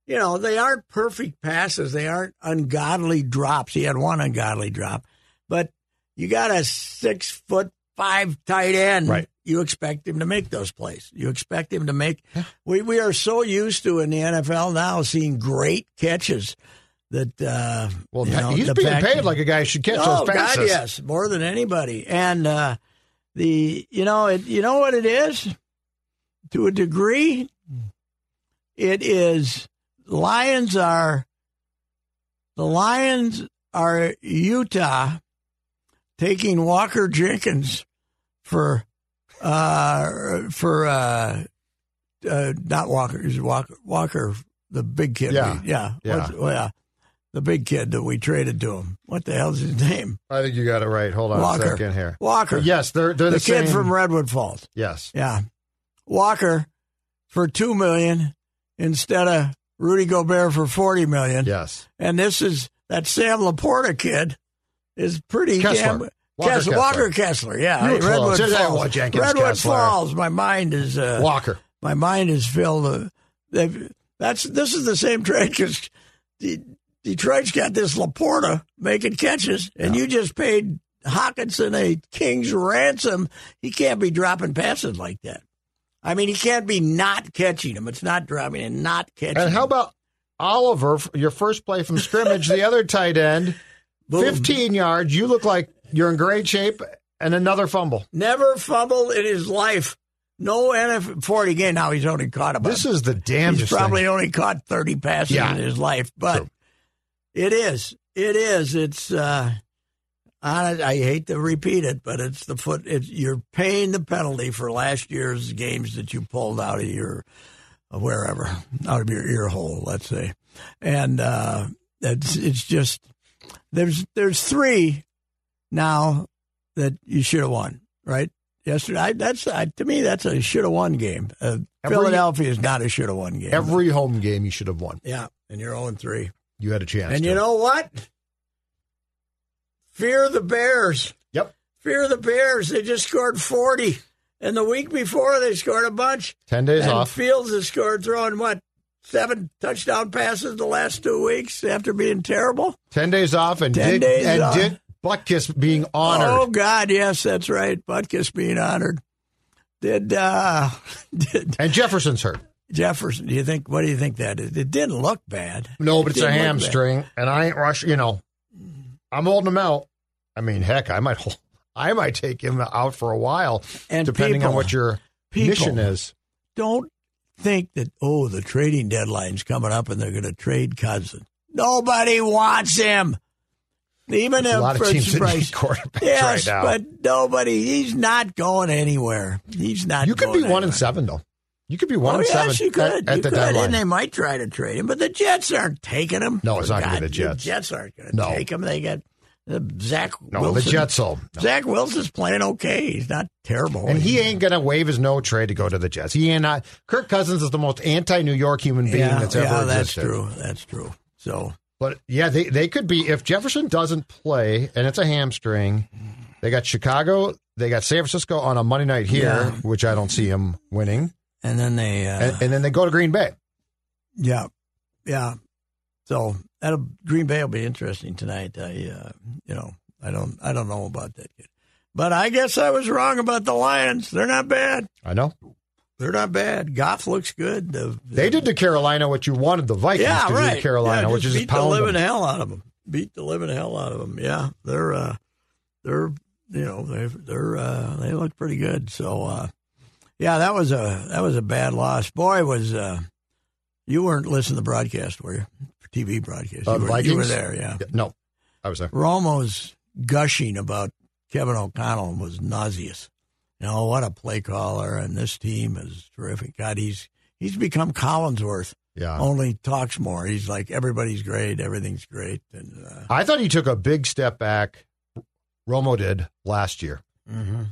You know, they aren't perfect passes. They aren't ungodly drops. He had one ungodly drop, but you got a six foot five tight end. Right. You expect him to make those plays. You expect him to make. We we are so used to in the NFL now seeing great catches that. Uh, well, you know, he's being fact- paid like a guy should catch oh those passes. God, yes, more than anybody. And uh, the you know it you know what it is to a degree. It is Lions are the Lions are Utah taking Walker Jenkins for uh for uh, uh not Walker is Walker Walker the big kid Yeah. yeah Yeah. What's- well, yeah the big kid that we traded to him what the hell's his name I think you got it right. Hold on Walker a second here. Walker yes, they're they're the, the, kid same. from Redwood Falls yes, yeah Walker for two million instead of Rudy Gobert for forty million yes. and this is that Sam Laporta kid is pretty Kessler. damn. Walker Kess- Kessler. Walker Kessler, yeah, Redwood close. Falls. Jenkins Redwood Kessler. Falls. My mind is uh, Walker. my mind is filled. Uh, that's this is the same trade because Detroit's got this Laporta making catches, and you just paid Hockenson a king's ransom. He can't be dropping passes like that. I mean, he can't be not catching them. It's not dropping and not catching. And how about Oliver? Your first play from scrimmage, the other tight end, Boom. fifteen yards. You look like you're in great shape, and another fumble. Never fumbled in his life. No NFL 40 game. Now he's only caught about. This is the he's damnedest probably thing. only caught 30 passes Yeah. in his life, but True. It is. It is. It's. uh I, I hate to repeat it, but it's the foot. It's, you're paying the penalty for last year's games that you pulled out of your wherever, out of your ear hole, let's say, and uh, it's it's just there's there's three now that you should have won, right? Yesterday, I, that's I, to me that's a should have won game. Uh, Every- Philadelphia is not a should have won game. Every home game you should have won. yeah, and you're 0 3. You had a chance. And to. you know what? Fear the Bears. Yep. Fear the Bears. They just scored 40. And the week before, they scored a bunch. ten days and off. Fields has scored throwing, what, seven touchdown passes the last two weeks after being terrible? Ten days off, and 10 did days and off. did Butkus being honored. Oh, God, yes, that's right. Butkus being honored. Did, uh, did And Jefferson's hurt. Jefferson, do you think, what do you think that is? It didn't look bad. No, but it's a Didn't look bad. hamstring, and I ain't rushing. You know, I'm holding him out. I mean, heck, I might hold, I might take him out for a while, And depending on what your people- mission is. don't think that oh the trading deadline's coming up and they're going to trade Cousin. Nobody wants him. Even There's if a lot of teams price- quarterbacks yes, right now. but nobody. He's not going anywhere. He's not. you could be one and seven though. You could be one Oh and yes, you could. at, at you the could. deadline. and they might try to trade him, but the Jets aren't taking him. No, it's For not gonna be the Jets. Jets aren't going to No. take him. They got uh, Zach. no, Wilson. the Jets will. No. Zach Wilson's playing okay. He's not terrible. And he ain't gonna waive his no trade to go to the Jets. He ain't not. Kirk Cousins is the most anti-New York human being yeah, that's ever yeah, that's true. That's true. So But yeah, they they could be if Jefferson doesn't play and it's a hamstring. They got Chicago. They got San Francisco on a Monday night here, Yeah. which I don't see him winning. And then they uh, And, and then they go to Green Bay. Yeah, yeah. So that'll Green Bay will be interesting tonight. I, uh, you know, I don't, I don't know about that kid, but I guess I was wrong about the Lions. They're not bad. I know They're not bad. Goff looks good. The, they did to Carolina what you wanted the Vikings yeah, to right. do to Carolina, yeah, which is beat the living them. hell out of them. Beat the living hell out of them. Yeah, they're, uh, they're, you know, they, they're, uh, they look pretty good. So, uh, yeah, that was a that was a bad loss. Boy, was uh, you weren't listening to the broadcast, were you? TV broadcast. Uh, you, were, you were there, yeah. No, I was there. Romo's gushing about Kevin O'Connell was nauseous. You know what a play caller, and this team is terrific. God, he's he's become Collinsworth Yeah. only talks more. He's like everybody's great, everything's great, and uh, I thought he took a big step back. Romo did last year. mhm.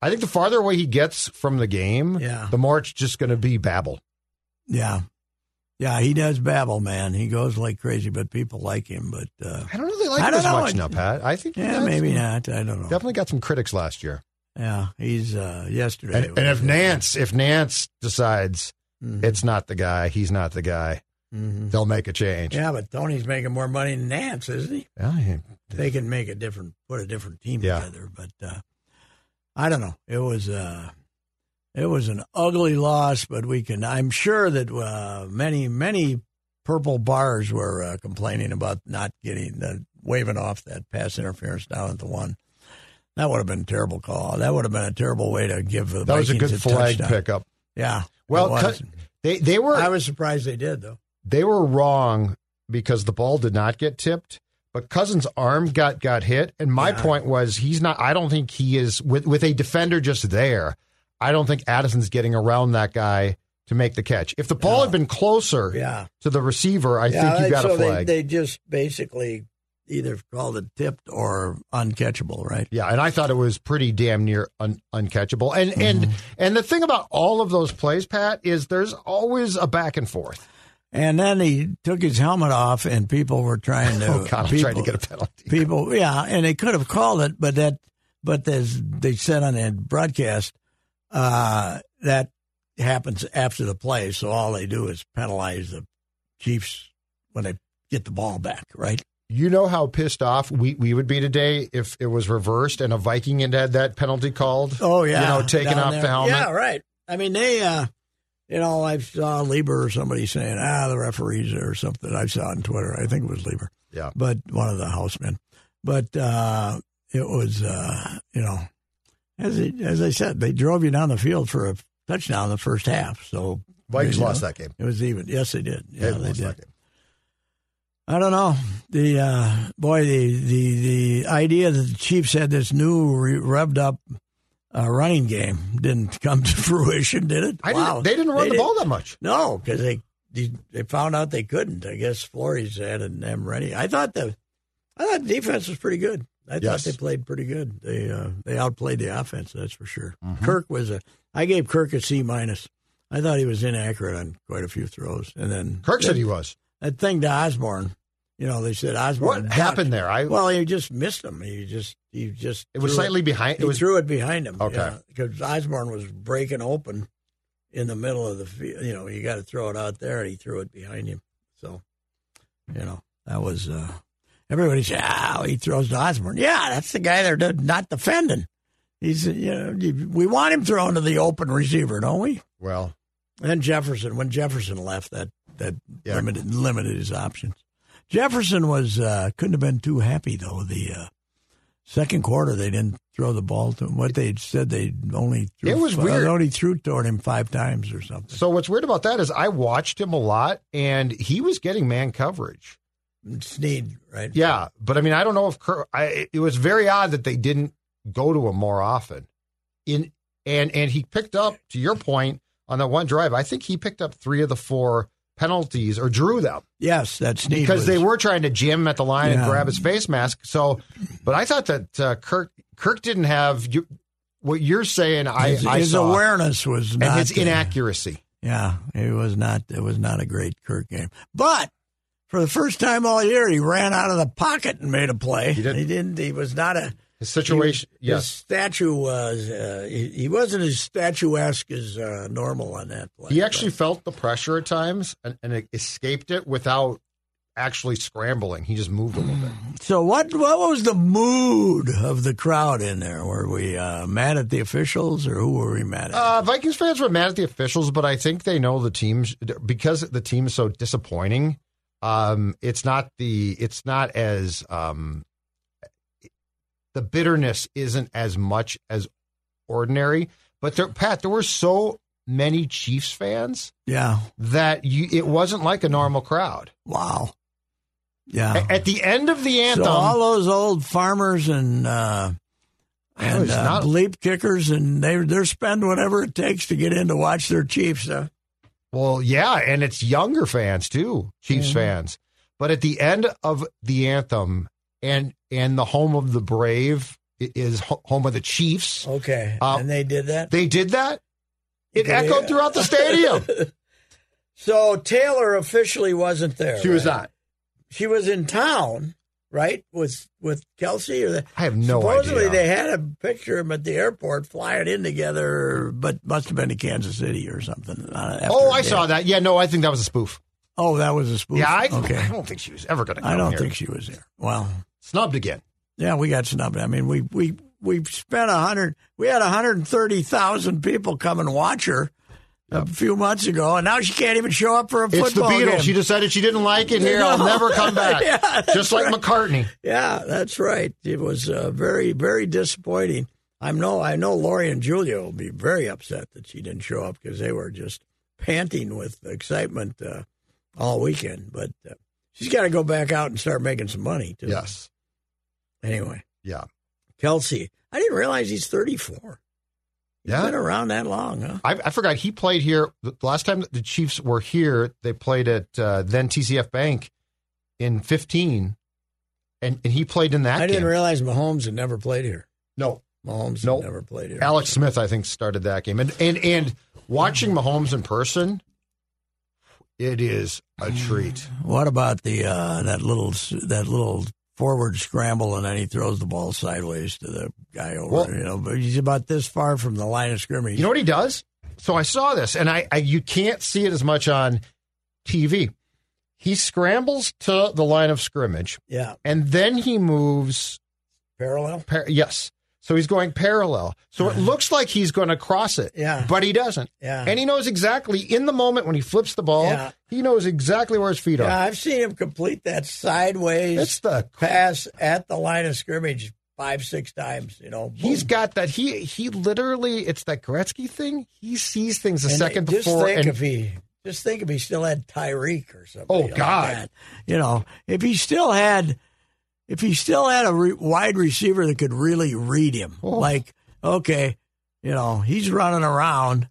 I think the farther away he gets from the game, Yeah. the more it's just going to be babble. yeah, yeah, he does babble, man. He goes like crazy, but people like him. But uh, I don't. They like I him as know. much now, Pat. I think yeah, maybe some- not. I don't know. Definitely got some critics last year. Yeah, he's uh, yesterday. And, and if Nantz, if Nantz decides Mhm. it's not the guy, he's not the guy, Mhm. they'll make a change. yeah, but Tony's making more money than Nantz, isn't he? Yeah, he- they can make a different put a different team Yeah. together but uh i don't know it was uh it was an ugly loss but we can i'm sure that uh many many purple bars were uh, complaining about not getting the waving off that pass interference down at the one that would have been a terrible call that would have been a terrible way to give the that was a Vikings good flag touchdown. pickup. yeah Well. They they were i was surprised they did though they were wrong because the ball did not get tipped, but Cousins' arm got got hit. And my Yeah. point was he's not. I don't think he is with with a defender just there. I don't think Addison's getting around that guy to make the catch. If the ball had been closer yeah to the receiver, I yeah, think you got so a flag. They, they just basically either called it tipped or uncatchable, right? yeah, and I thought it was pretty damn near un, uncatchable. And and Mm-hmm. and the thing about all of those plays, Pat, is there's always a back and forth. And then he took his helmet off, and people were trying to. Oh God, people, trying to get a penalty. People, yeah, and they could have called it, but that, but as they said on the broadcast, uh, that happens after the play. So all they do is penalize the Chiefs when they get the ball back, right? You know how pissed off we, we would be today if it was reversed and a Viking had had that penalty called. Oh yeah, you know, taking off there. the helmet. Yeah, right. I mean, they, uh, you know, I saw Leber or somebody saying, ah, the referees or something. I saw on Twitter. I think it was Leber. Yeah. but one of the housemen. But uh, it was, uh, you know, as it, as I said, they drove you down the field for a touchdown in the first half. So Vikings you know, lost that game. It was even. Yes, they did. Yeah, They they, lost did. that game. I don't know. The uh, boy, the, the the idea that the Chiefs had this new re- revved up uh, running game didn't come to fruition, did it? I wow, didn't, they didn't run the ball that much. No, because they they found out they couldn't. I guess Flores had them ready. I thought the I thought the defense was pretty good. I Yes. thought they played pretty good. They uh, they outplayed the offense. That's for sure. Mm-hmm. Kirk was a. I gave Kirk a C minus. I thought he was inaccurate on quite a few throws, and then Kirk said he was. that thing to Osborn. You know, they said Osborn. What happened there? I Well, he just missed him. He just he just it was slightly behind. He It was threw it behind him. Okay. because Osborn was breaking open in the middle of the field. You know, you got to throw it out there, and he threw it behind him. So, you know, that was uh, everybody said, "Ah, he throws to Osborn." Yeah, that's the guy they're not defending. He's you know we want him thrown to the open receiver, don't we? well. And Jefferson, when Jefferson left, that that Yeah. limited limited his options. Jefferson was uh, couldn't have been too happy though. The uh, second quarter, they didn't throw the ball to him. What they said, they only threw, It was weird. Only threw toward him five times or something. So what's weird about that is I watched him a lot and he was getting man coverage. Sneed, right? Yeah, but I mean I don't know if Kirk, I, it was very odd that they didn't go to him more often. In and and he picked up to your point on that one drive. I think he picked up three of the four penalties or drew them. Yes, that Sneed because they were trying to jam at the line and grab his face mask. So, but I thought that uh, Kirk Kirk didn't have you, what you're saying. I, His, I his saw awareness was and his inaccuracy. Yeah, it was not. It was not a great Kirk game, but. For the first time all year, he ran out of the pocket and made a play. He did. He didn't. He was not a. His situation, He was- His yes. statue was. Uh, he, he wasn't as statuesque as uh, normal on that play. He actually felt the pressure at times and, and escaped it without actually scrambling. He just moved a little bit. So what? What was the mood of the crowd in there? Were we uh, mad at the officials, or who were we mad at? Uh, Vikings fans were mad at the officials, but I think they know the teams because the team is so disappointing. Um, it's not the it's not as um, the bitterness isn't as much as ordinary. But there, Pat, there were so many Chiefs fans yeah. that you it wasn't like a normal crowd. Wow. Yeah. A- At the end of the anthem, So all those old farmers and uh, and uh, not- bleep kickers, and they they're spend whatever it takes to get in to watch their Chiefs. Uh, Well, yeah, and it's younger fans too, Chiefs fans. But at the end of the anthem, and and the home of the brave is home of the Chiefs. Okay, Uh, and they did that. They did that. It echoed throughout the stadium. So Taylor officially wasn't there. she was not. She was in town, right? With with Kelce or the, I have no supposedly idea. they had a picture of them at the airport flying in together, but must have been to Kansas City or something. uh, Oh, I saw that. Yeah, no, I think that was a spoof. Oh, that was a spoof. Yeah, I, okay. I don't think she was ever going to. I don't think she was there. Well, snubbed again. yeah, we got snubbed. I mean, we we we spent a hundred. We had hundred and thirty thousand people come and watch her a few months ago, and now she can't even show up for a football. It's the Beatles. game. She decided she didn't like it here. I'll never come back. Yeah, Just like right. McCartney. Yeah, that's right. It was uh, very, very disappointing. I know, I know. Lori and Julia will be very upset that she didn't show up because they were just panting with excitement uh, all weekend. But uh, she's got to go back out and start making some money too. Yes. Anyway, Yeah. Kelce, I didn't realize he's thirty-four. He's Yeah. been around that long, huh? I, I forgot he played here. The last time the Chiefs were here, they played at uh, then TCF Bank in 15, and, and he played in that I didn't game. realize Mahomes had never played here. no, Mahomes Nope. had never played here. Alex Smith, I think, started that game. And, and, and watching Mahomes in person, it is a treat. What about the uh, that little that little forward scramble and then he throws the ball sideways to the guy over? Well- you know, but he's about this far from the line of scrimmage. You know what he does? So I saw this, and I, I you can't see it as much on TV. He scrambles to the line of scrimmage, yeah, and then he moves parallel. Par- yes. So he's going parallel. So it looks like he's going to cross it. Yeah. But he doesn't. Yeah. And he knows exactly in the moment when he flips the ball, Yeah. he knows exactly where his feet Yeah, are. I've seen him complete that sideways It's the pass at the line of scrimmage five, six times. You know, he's got that he he literally it's that Gretzky thing. He sees things a And second just before think and if he just think if he still had Tyreek or something. Oh, like God. that. You know, if he still had, if he still had a re- wide receiver that could really read him, Oh. like okay, you know, he's running around,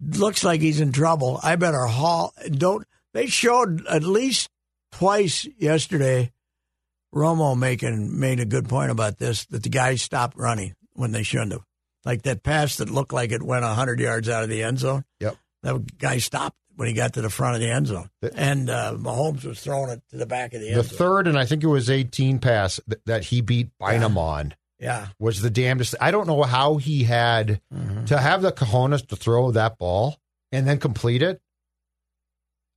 looks like he's in trouble. I better haul. Don't they showed at least twice yesterday. Romo making made a good point about this that the guys stopped running when they shouldn't have. Like that pass that looked like it went hundred yards out of the end zone Yep. that guy stopped when he got to the front of the end zone, and uh, Mahomes was throwing it to the back of the end zone. The third and I think it was 18 pass th- that he beat Bynum on yeah, was the damnedest. I don't know how he had Mm-hmm. to have the cojones to throw that ball and then complete it.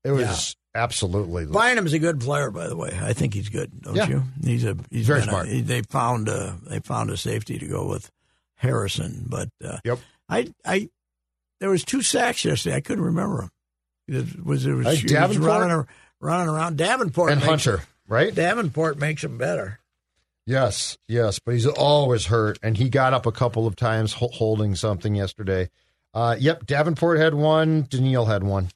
It was absolutely Bynum's a good player, by the way. I think he's good, don't Yeah. you? He's a he's Very been a- smart. he- they found a they found a safety to go with Harrison, but uh, Yep. I I there was two sacks yesterday. I couldn't remember them. It was it was, he was Davenport? running running around Davenport and makes- Hunter, right? Davenport makes him better. Yes, yes, but he's always hurt, and he got up a couple of times holding something yesterday. Uh, yep, Davenport had one. Danielle had one.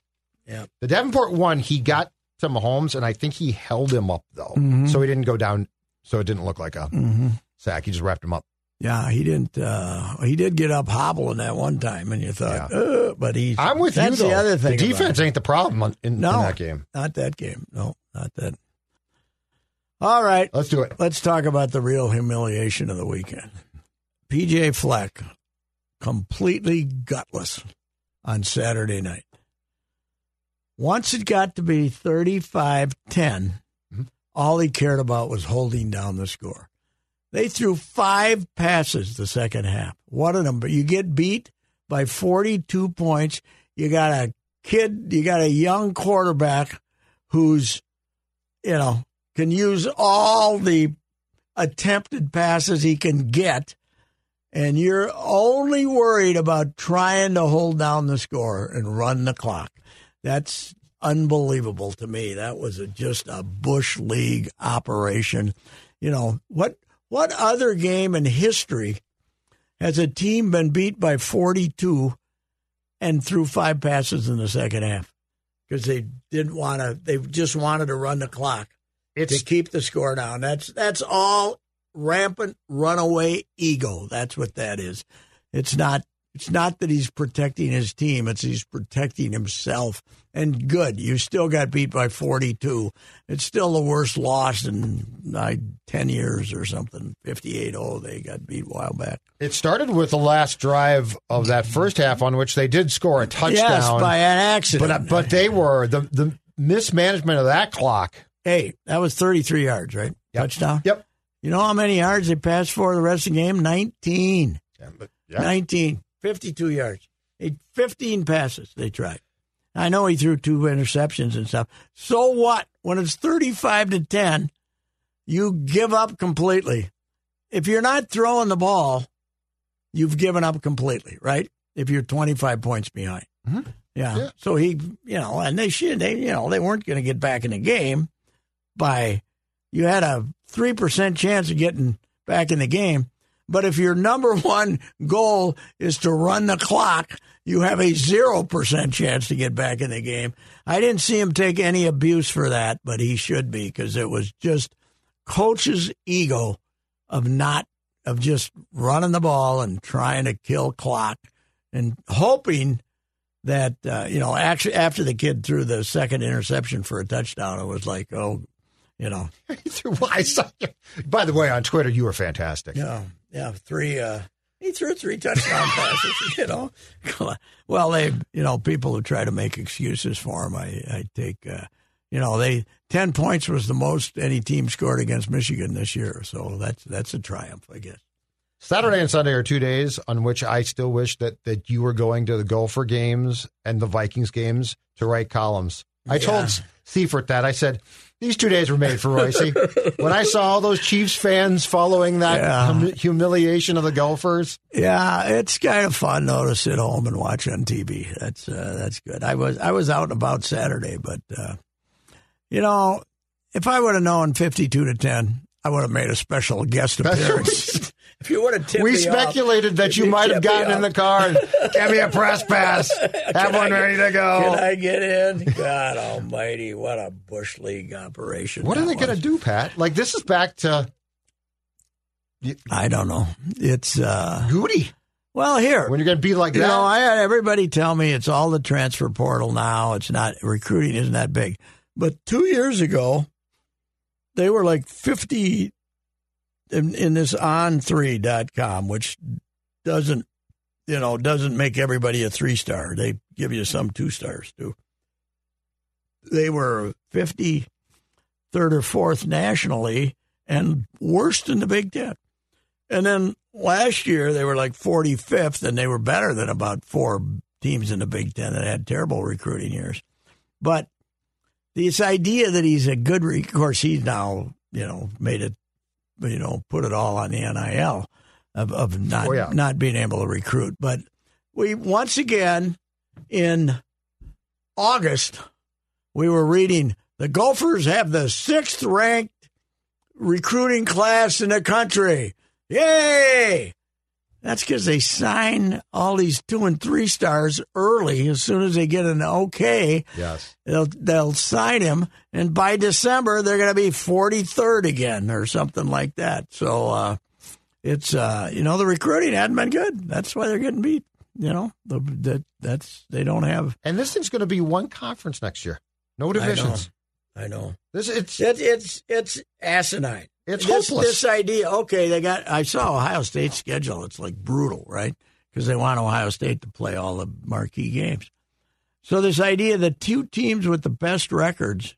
Yeah. The Davenport one, he got to Mahomes, and I think he held him up though, Mm-hmm. so he didn't go down. So it didn't look like a sack. He just wrapped him up. Yeah, he didn't. Uh, he did get up hobbling that one time, and you thought, Yeah. "Ugh," but he. I'm with that's you though. the other thing. the defense ain't the problem in, in No. that game. Not that game. No, not that. All right, Let's do it. let's talk about the real humiliation of the weekend. PJ Fleck, completely gutless on Saturday night. Once it got to be 35 10, Mm-hmm. all he cared about was holding down the score. They threw five passes the second half. What a number. You get beat by 42 points. You got a kid, you got a young quarterback who's, you know, can use all the attempted passes he can get. And you're only worried about trying to hold down the score and run the clock. That's unbelievable to me. That was a, just a Bush League operation. You know, what what other game in history has a team been beat by 42 and threw five passes in the second half because they didn't want to they just wanted to run the clock It's to keep the score down. That's that's all rampant runaway ego. That's what that is. It's not It's not that he's protecting his team; it's he's protecting himself. And good, you still got beat by forty-two. It's still the worst loss in uh, ten years or something. Fifty-eight. Oh, they got beat a while back. It started with the last drive of that first half, on which they did score a touchdown. Yes, by an accident. but but they were the the mismanagement of that clock. hey, that was thirty-three yards, right? Yep. Touchdown. Yep. You know how many yards they passed for the rest of the game? Nineteen. Yeah, but, yeah. 19, 52 yards. Eight- 15 passes they tried. I know he threw two interceptions and stuff. So what? When it's 35 to 10, you give up completely. If you're not throwing the ball, you've given up completely, right? If you're 25 points behind. Mm-hmm. Yeah. Yeah. So he, you know, and they should, they, you know, they weren't going to get back in the game by, you had a 3% chance of getting back in the game. But if your number one goal is to run the clock, you have a 0% chance to get back in the game. I didn't see him take any abuse for that, but he should be because it was just coach's ego of not, of just running the ball and trying to kill clock and hoping that, uh, you know, actually after the kid threw the second interception for a touchdown, it was like, oh, you know, He threw- I. By the way, on Twitter, you were fantastic. Yeah, yeah, three. Uh, he threw three touchdown passes. You know, well, they, you know, people who try to make excuses for him, I, I take, uh, you know, they ten points was the most any team scored against Michigan this year, so that's that's a triumph, I guess. Saturday and Sunday are two days on which I still wish that that you were going to the Gopher games and the Vikings games to write columns. I told Yeah. Seifert that. I said, these two days were made for Royce. when I saw all those Chiefs fans following that Yeah. hum- humiliation of the Gophers, Yeah, it's kind of fun though to sit home and watch on TV. That's uh, that's good. I was I was out and about Saturday, but uh, you know, if I would have known fifty-two to ten, I would have made a special guest appearance. if you would have tipped we me off- speculated that you might have gotten in the car and give me a press pass. Have one ready to go. Can. I get in? God Almighty! What a bush league operation! What are they going to do, Pat? Like this is back to I don't know. It's uh, Goody. well here. When you're going to be like You that, know, I had everybody tell me it's all the transfer portal now. It's not recruiting isn't that big. But two years ago, they were like fifty in, in this on3.com, which doesn't you know, doesn't make everybody a three star. They give you some two stars too. They were fifty third or fourth nationally and worst in the Big Ten. And then last year they were like 45th, and they were better than about four teams in the Big Ten that had terrible recruiting years. But this idea that he's a good, of course, he's now you know made it, you know, put it all on the NIL of of not Oh, yeah. not being able to recruit. But we once again in August we were reading the Gophers have the sixth ranked recruiting class in the country. Yay! That's because they sign all these two and three stars early. As soon as they get an okay, yes. they'll they'll sign him, and by December they're going to be forty third again or something like that. So uh, it's uh, you know the recruiting hadn't been good. That's why they're getting beat. You know the, that that's they don't have. And this thing's going to be one conference next year. No I know. divisions. I know. This it's It, it's it's asinine. It's this, hopeless. This idea, okay, they got. I saw Ohio State's schedule. It's like brutal, right? Because they want Ohio State to play all the marquee games. So this idea that two teams with the best records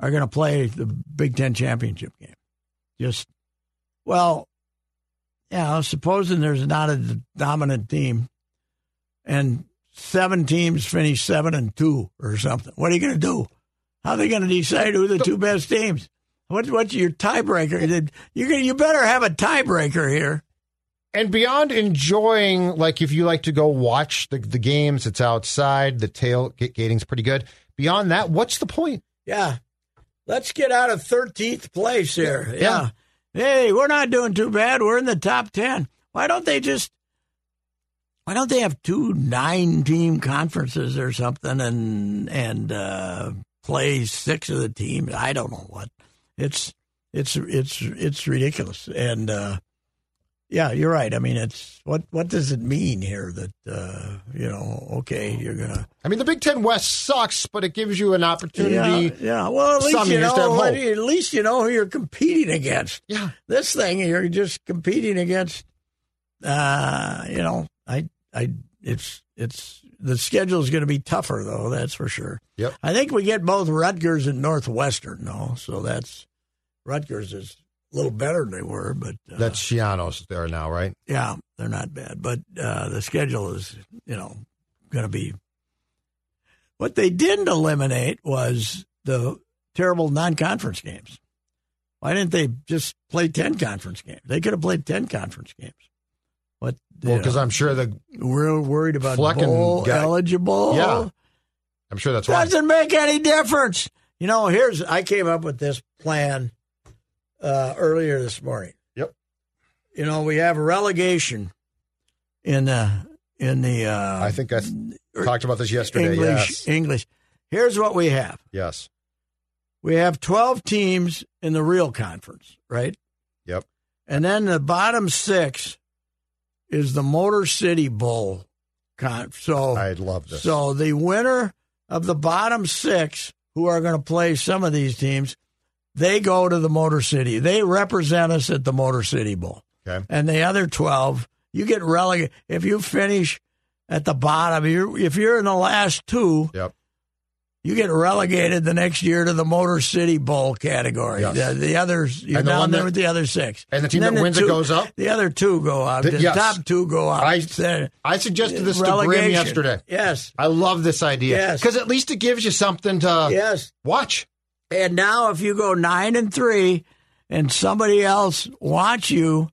are going to play the Big Ten championship game, just well, you know, supposing there's not a dominant team, and seven teams finish seven and two or something. What are you going to do? How are they going to decide who the two best teams? What, what's your tiebreaker? You you better have a tiebreaker here. and beyond enjoying, like if you like to go watch the the games, it's outside. The tailgating's pretty good. Beyond that, what's the point? Yeah, let's get out of thirteenth place here. Yeah. Yeah. hey, we're not doing too bad. We're in the top ten. Why don't they just? Why don't they have two nine team conferences or something and and uh, play six of the teams? I don't know what. It's it's it's it's ridiculous and. uh yeah, you're right. I mean, it's what what does it mean here that uh, you know? Okay, you're gonna I mean, the Big Ten West sucks, but it gives you an opportunity. Yeah, yeah. Well, at least you know. At least you know who you're competing against. Yeah. This thing, you're just competing against. Uh, you know, I, I, it's, it's the schedule is going to be tougher though. That's for sure. Yep. I think we get both Rutgers and Northwestern though, so that's Rutgers is a little better than they were, but uh, That's Schiano's there now, right? yeah, they're not bad. But uh, the schedule is, you know, going to be. What they didn't eliminate was the terrible non-conference games. Why didn't they just play ten conference games? They could have played ten conference games. What? Well, because I'm sure the we're worried about bowl guy- eligible. Yeah. I'm sure that's why. Doesn't make any difference. You know, here's I came up with this plan uh, earlier this morning. Yep. You know, we have a relegation in the in the uh, I think I talked about this yesterday. English Yes. English. Here's what we have. Yes. We have 12 teams in the real conference, right? Yep. And then the bottom 6 is the Motor City Bowl. So I'd love this. so the winner of the bottom six, who are going to play some of these teams, they go to the Motor City. They represent us at the Motor City Bowl. Okay. And the other twelve, you get relegated if you finish at the bottom. You're, if you're in the last two, Yep. You get relegated the next year to the Motor City Bowl category. Yes. The, the others, you're And the down there that- with the other six. And the team then that wins it two- goes up? The other two go out. The- The, yes. top two go out. I- I suggested this to relegation. yesterday. Yes. I love this idea Yes. because at least it gives you something to Yes. watch. And now, if you go nine and three, and somebody else wants you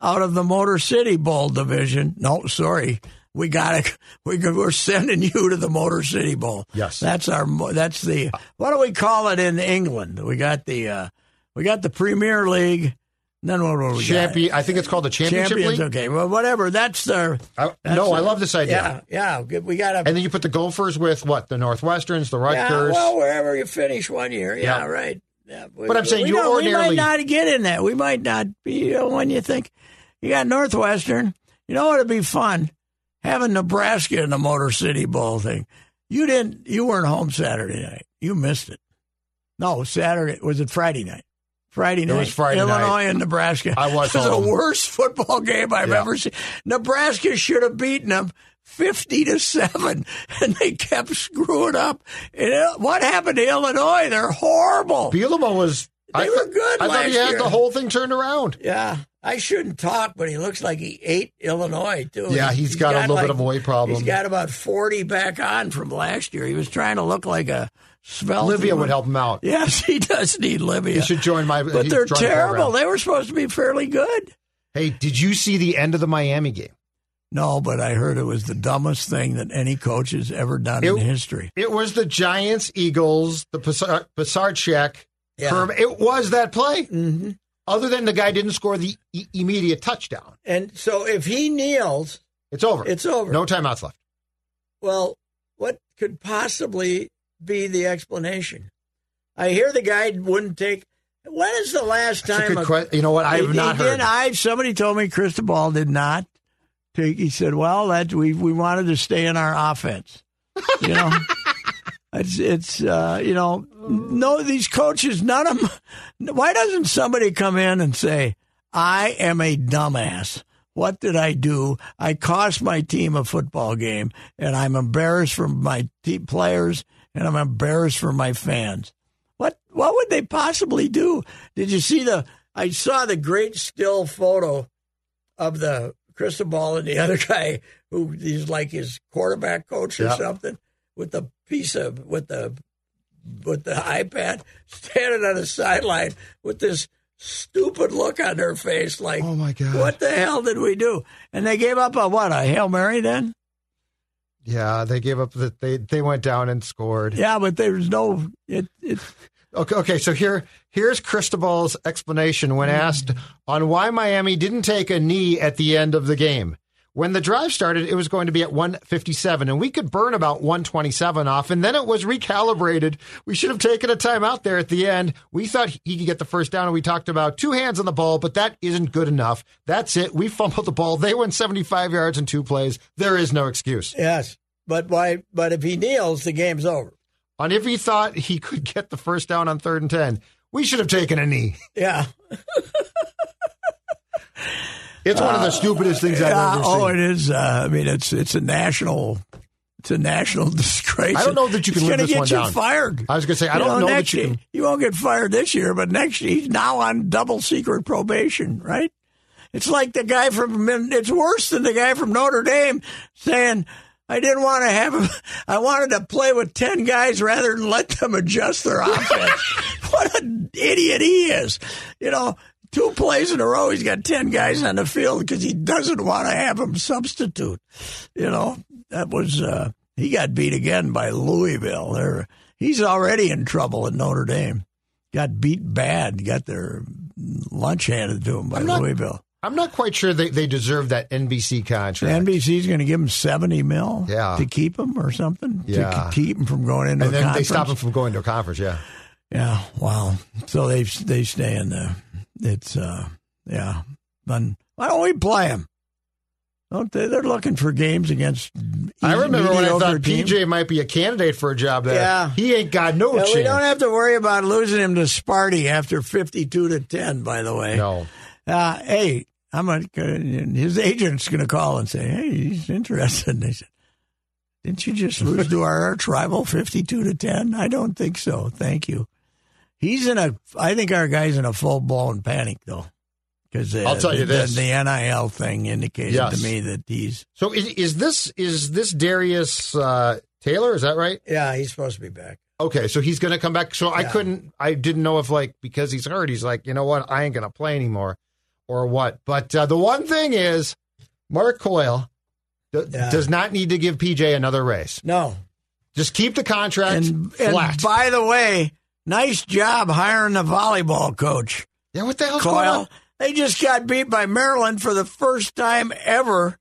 out of the Motor City Bowl division, no, sorry, we got to we we're sending you to the Motor City Bowl. Yes. that's our that's the what do we call it in England? We got the uh, we got the Premier League. Then what we Champion. I think it's called the got? championship Champions. league. Okay, well, whatever. That's their. I, that's no, I love this idea. Yeah, yeah. good. We got to. And then you put the Gophers with what? The Northwesterns, the Yeah, Rutgers. well, wherever you finish one year. Yeah, Yeah. right. Yeah, But I'm saying we you ordinarily- we might not get in that. We might not be. You know, when you think you got Northwestern, you know what'd be fun having Nebraska in the Motor City Bowl thing. You didn't. You weren't home Saturday night. You missed it. No, Saturday was it Friday night. Friday night. It was Friday Illinois night. and Nebraska. I was It was home. the worst football game I've Yeah. ever seen. Nebraska should have beaten them fifty to seven, and they kept screwing up. And uh, what happened to Illinois? They're horrible. Bielema was. They I were good I thought he last had year. the whole thing turned around. Yeah, I shouldn't talk, but he looks like he ate Illinois too. Yeah, he's got a little bit of a weight problem. He's got about forty back on from last year. He was trying to look like a svelte. Livia would help him out. Yes, he does need Livia. He should join my. but they're should join the terrible. They were supposed to be fairly good. Hey, did you see the end of the Miami game? No, but I heard it was the dumbest thing that any coach has ever done in history. It was the Giants, Eagles, the Passar- Pisarcik. Yeah. It was that play. hmm Other than the guy didn't score the e- immediate touchdown. And so if he kneels, It's over. it's over. No timeouts left. Well, what could possibly be the explanation? I hear the guy wouldn't take. When is the last That's a time? good question. You know what? I have not he heard. I somebody told me Cristobal did not take. He said, "Well, that we we wanted to stay in our offense." You know, it's it's uh, you know, no these coaches, none of them. Why doesn't somebody come in and say, "I am a dumbass"? What did I do? I cost my team a football game, and I'm embarrassed for my team players, and I'm embarrassed for my fans. What what would they possibly do? Did you see the? I saw the great still photo of the Cristobal and the other guy who he's like his quarterback coach or Yeah. something with the piece of with the with the iPad standing on the sideline with this stupid look on her face like Oh, my God. what the hell did we do and they gave up a what a hail mary then yeah, they gave up. The, they they went down and scored. yeah but there's no it it Okay, okay. So here here's Cristobal's explanation when Mm. asked on why Miami didn't take a knee at the end of the game. When the drive started, it was going to be at 157, and we could burn about 127 off, and then it was recalibrated. We should have taken a time out there at the end. We thought he could get the first down, and we talked about two hands on the ball, but that isn't good enough. That's it. We fumbled the ball. They went 75 yards in two plays. There is no excuse. Yes, but why? But if he kneels, the game's over. And if he thought he could get the first down on third and 10, we should have taken a knee. Yeah. It's one of the stupidest things I've ever oh, it is. Uh, I mean, it's it's a national. It's a national disgrace. I don't know that you can It's live this get one you down. Fired. I was gonna say, I don't know that next you year- can- You won't get fired this year, but next year he's now on double secret probation. Right? It's like the guy from. It's worse than the guy from Notre Dame saying. I didn't want to have him. I wanted to play with 10 guys rather than let them adjust their offense. what an idiot he is. You know, two plays in a row, he's got 10 guys on the field because he doesn't want to have them substitute. You know, that was, uh, he got beat again by Louisville. They're, he's already in trouble at Notre Dame. Got beat bad, got their lunch handed to him by I'm not- Louisville. I'm not quite sure they, they deserve that NBC The contract. NBC's going to give him seventy mil Yeah. to keep him or something Yeah. to keep him from going into and a then they stop him from going to a conference, yeah. Yeah, wow. So they they stay in the. It's uh, yeah. Then why don't we play him? Don't they? They're looking for games against. I remember when I thought teams. PJ might be a candidate for a job there. Yeah. He ain't got no Yeah, chance. we don't have to worry about losing him to Sparty after fifty-two to ten. By the way, no. Uh, hey, I'm a, his agent's going to call and say, "Hey, he's interested." And they said, "Didn't you just lose to our arch rival, fifty-two to ten?" I don't think so. Thank you. He's in a. I think our guy's in a full blown panic though, because uh, I'll tell you the, this. the NIL thing indicated Yes. to me that he's. So is, is this is this Darius uh, Taylor? Is that right? Yeah, he's supposed to be back. Okay, so he's going to come back. So I couldn't, I didn't know if like because he's hurt, he's like, you know what, I ain't going to play anymore, or what. But uh, the one thing is, Mark Coyle d- Yeah. does not need to give PJ another race. No, Just keep the contract and, flat. and by the way, nice job hiring the volleyball coach. yeah, what the hell's going on? They just got beat by Maryland for the first time ever,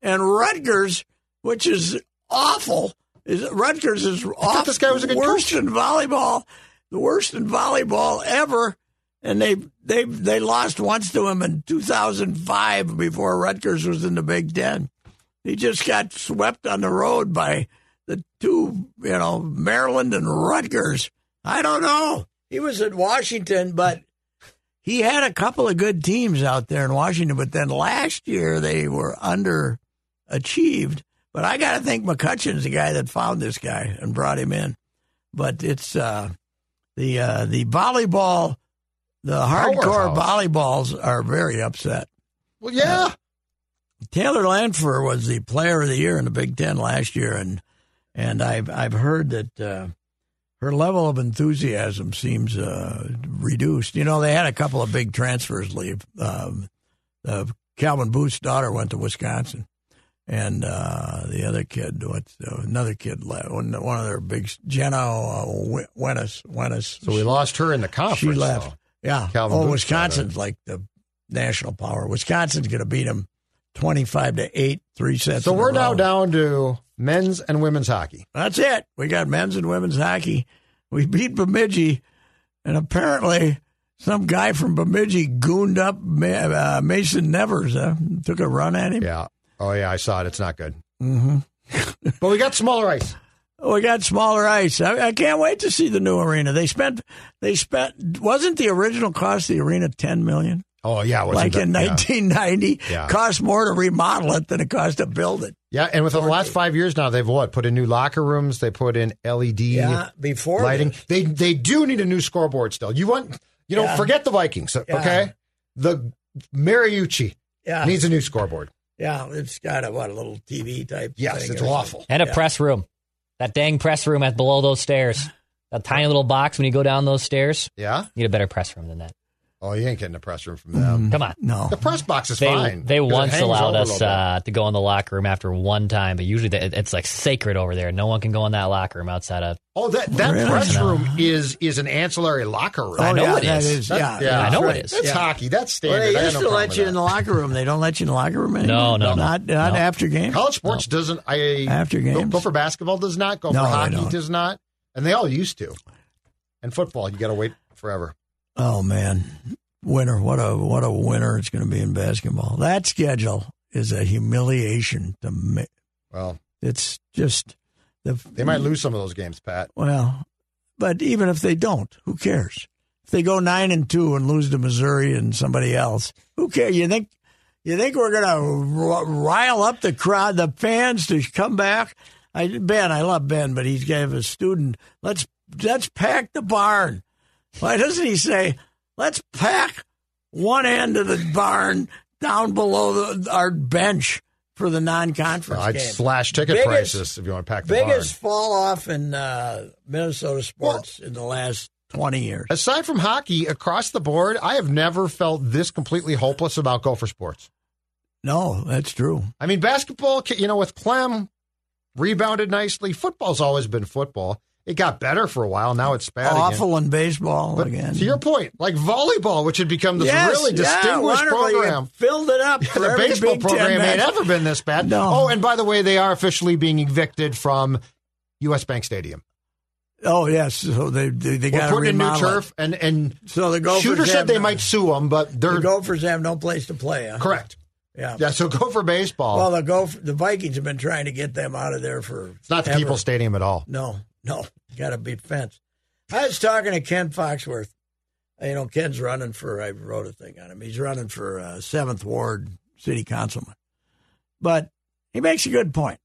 and Rutgers, which is awful, is Rutgers is awful. this guy was a good worst coach. in volleyball, the worst in volleyball ever, and they they they lost once to him in 2005 before Rutgers was in the Big Ten. He just got swept on the road by the two, you know, Maryland and Rutgers. I don't know. He was at Washington, but he had a couple of good teams out there in Washington, but then last year they were underachieved. But I got to think McCutcheon's the guy that found this guy and brought him in. But it's uh, the uh, the volleyball, the hardcore volleyballs are very upset. Well, yeah, Taylor Landfair was the player of the year in the Big Ten last year, and and I've I've heard that uh, her level of enthusiasm seems uh, reduced. You know, they had a couple of big transfers leave. Um, uh, Calvin Booth's daughter went to Wisconsin, and uh, the other kid, what's uh, another kid left? One, one of their big Jenna uh, Wenaas. Wenaas. so we lost her in the conference. She left. though. Yeah. Calvin oh, Booth's Wisconsin's like the national power. Wisconsin's going to beat them twenty-five to eight, three sets. So we're now down to men's and women's hockey. That's it. We got men's and women's hockey. We beat Bemidji, and apparently some guy from Bemidji gooned up uh, Mason Nevers. Uh, took a run at him. Yeah. Oh yeah, I saw it. It's not good. Mm-hmm. but we got smaller ice. We got smaller ice. I, I can't wait to see the new arena. They spent. They spent. Wasn't the original cost of the arena ten million? Oh yeah, Like in yeah. 1990, Yeah. cost more to remodel it than it cost to build it. Yeah, and within the last five years now, they've what put in new locker rooms. They put in LED before lighting. this. They they do need a new scoreboard still. You want you know Yeah. forget the Vikings, okay? The Mariucci Yeah, needs a new scoreboard. yeah, it's got a what a little TV type. Yes, thing it's awful. And a Yeah. press room. That dang press room at below those stairs. That tiny little box when you go down those stairs. Yeah, Need a better press room than that. Oh, you ain't getting a press room from them. Come on. No. The press box is They fine. they 'cause it once hangs allowed over a us little bit. uh, to go in the locker room after one time, but usually the, it's like sacred over there. No one can go in that locker room outside of. oh, that that Really? press room is is an ancillary locker room. I know yeah, it that is. yeah, yeah, I know that's it right. is. That's Yeah. hockey. That's Well, standard. they I used no to problem let with you that. in the locker room. They don't let you in the locker room anymore. No, no, no. not not No. after games. College sports doesn't. I After go- games? Go, for basketball does not. Go No, for they hockey don't. does not. And they all used to. And football, you got to wait forever. Oh man, winner! What a what a winner it's going to be in basketball. That schedule is a humiliation to me. Well, It's just the they might lose some of those games, Pat. Well, but even if they don't, who cares? If they go nine and two and lose to Missouri and somebody else, who cares? You think you think we're going to r- rile up the crowd, the fans to come back? I, Ben, I love Ben, but he's gave a student. Let's let's pack the barn. Why doesn't he say, let's pack one end of the barn down below the, our bench for the non-conference I'd game? slash ticket Biggest- prices if you want to pack the biggest barn. fall off in uh, Minnesota sports in the last 20 years. Aside from hockey, across the board, I have never felt this completely hopeless about Gopher sports. No, that's true. I mean, basketball, you know, with Clem rebounded nicely. Football's always been football. It got better for a while. Now it's bad again. Awful in baseball But again. to your point, like volleyball, which had become this Yes, really yeah, distinguished. You program. filled it up. for the baseball program ain't ever been this bad. No. Oh, and by the way, they are officially being evicted from U.S. Bank Stadium. Oh yes, so they they, they got putting in new turf, and and So the Gophers Shooter said they no- might sue them, but they're The Gophers have no place to play. Huh? correct. Yeah. Yeah, so Gopher baseball. Well, the Gopher, the Vikings have been trying to get them out of there for. it's not the ever. People's Stadium at all. No, no, got to beat fence. I was talking to Ken Foxworth. You know, Ken's running for. I wrote a thing on him. He's running for uh, seventh ward city councilman, but he makes a good point.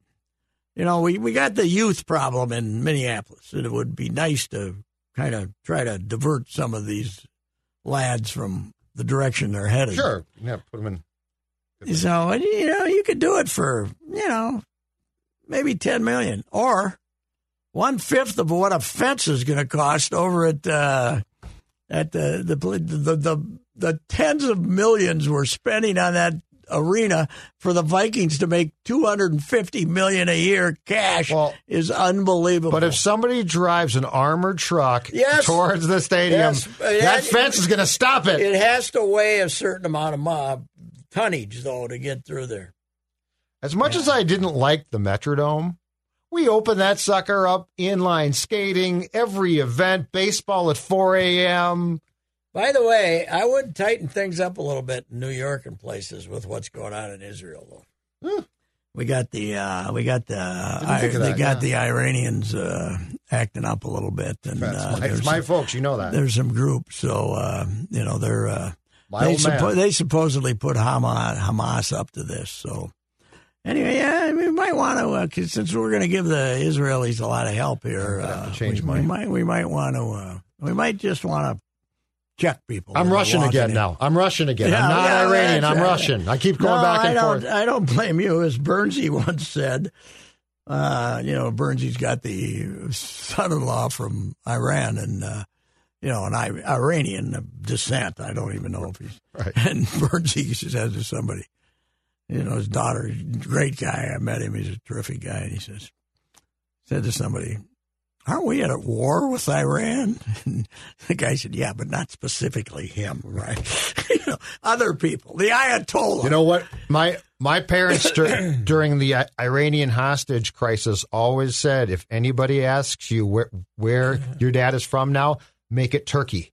You know, we we got the youth problem in Minneapolis, and it would be nice to kind of try to divert some of these lads from the direction they're headed. Sure, yeah, put them in. So you know, you could do it for you know maybe ten million or one fifth of what a fence is going to cost over at uh, at the the, the the the tens of millions we're spending on that arena for the Vikings to make two hundred and fifty million a year cash Well, is unbelievable. But if somebody drives an armored truck Yes. towards the stadium, Yes. Uh, that that- fence is going to stop it. it has to weigh a certain amount of mo- tonnage though to get through there. As much as I didn't like the Metrodome, we open that sucker up inline skating, every event, baseball at 4 a.m. By the way, I would tighten things up a little bit in New York and places with what's going on in Israel, though. We got the uh, we got the I, they that, got yeah. the Iranians uh, acting up a little bit, and uh, my, it's my some, folks, you know that. there's some groups. So uh, you know they're uh, they, suppo- they supposedly put Hamas Hamas up to this. So anyway, yeah, we might want to uh, 'cause since we're going to give the Israelis a lot of help here. Uh, change we, we might we might want to uh, we might just want to check people. I'm Russian again in. now. I'm Russian again. Yeah, I'm not yeah, Iranian. I'm right. Russian. I keep going no, back I and don't, forth. I don't blame you. As Bernsey once said, uh, you know, Bernsey's got the son-in-law from Iran and, uh, you know, an Iranian descent. I don't even know if he's. Right. And Bernsey says to somebody, you know, his daughter, great guy. I met him. He's a terrific guy. And he says, said to somebody, aren't we at a war with Iran? And the guy said, yeah, but not specifically him, right? you know, other people, the Ayatollah. You know what? My my parents dur- during the uh, Iranian hostage crisis always said, if anybody asks you where where your dad is from now, make it Turkey.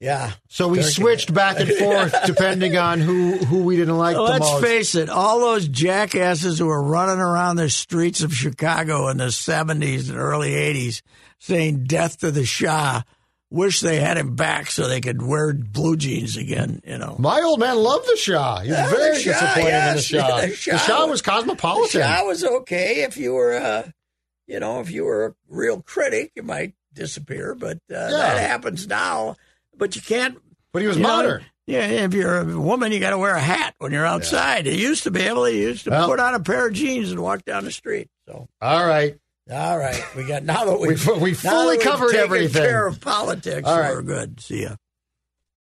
Yeah. So we Turkey. switched back and forth depending on who who we didn't like Let's most. face it, all those jackasses who were running around the streets of Chicago in the 70s and early 80s saying death to the Shah wish they had him back so they could wear blue jeans again, you know. My old man loved the Shah. He was Yeah, very Shah, disappointed in the. Shah. The The Shah Shah, was- was The cosmopolitan. Shah was okay if you were, uh, you know, if you were a real critic, you might disappear, but uh, that happens now. But you can't. but he was you know, modern. yeah, if you're a woman, you got to wear a hat when you're outside. You used to be able to. You used to Well- put on a pair of jeans and walk down the street. So, All right. all right, we got now that we We we fully covered everything. Care of politics. All right. We're good. See ya.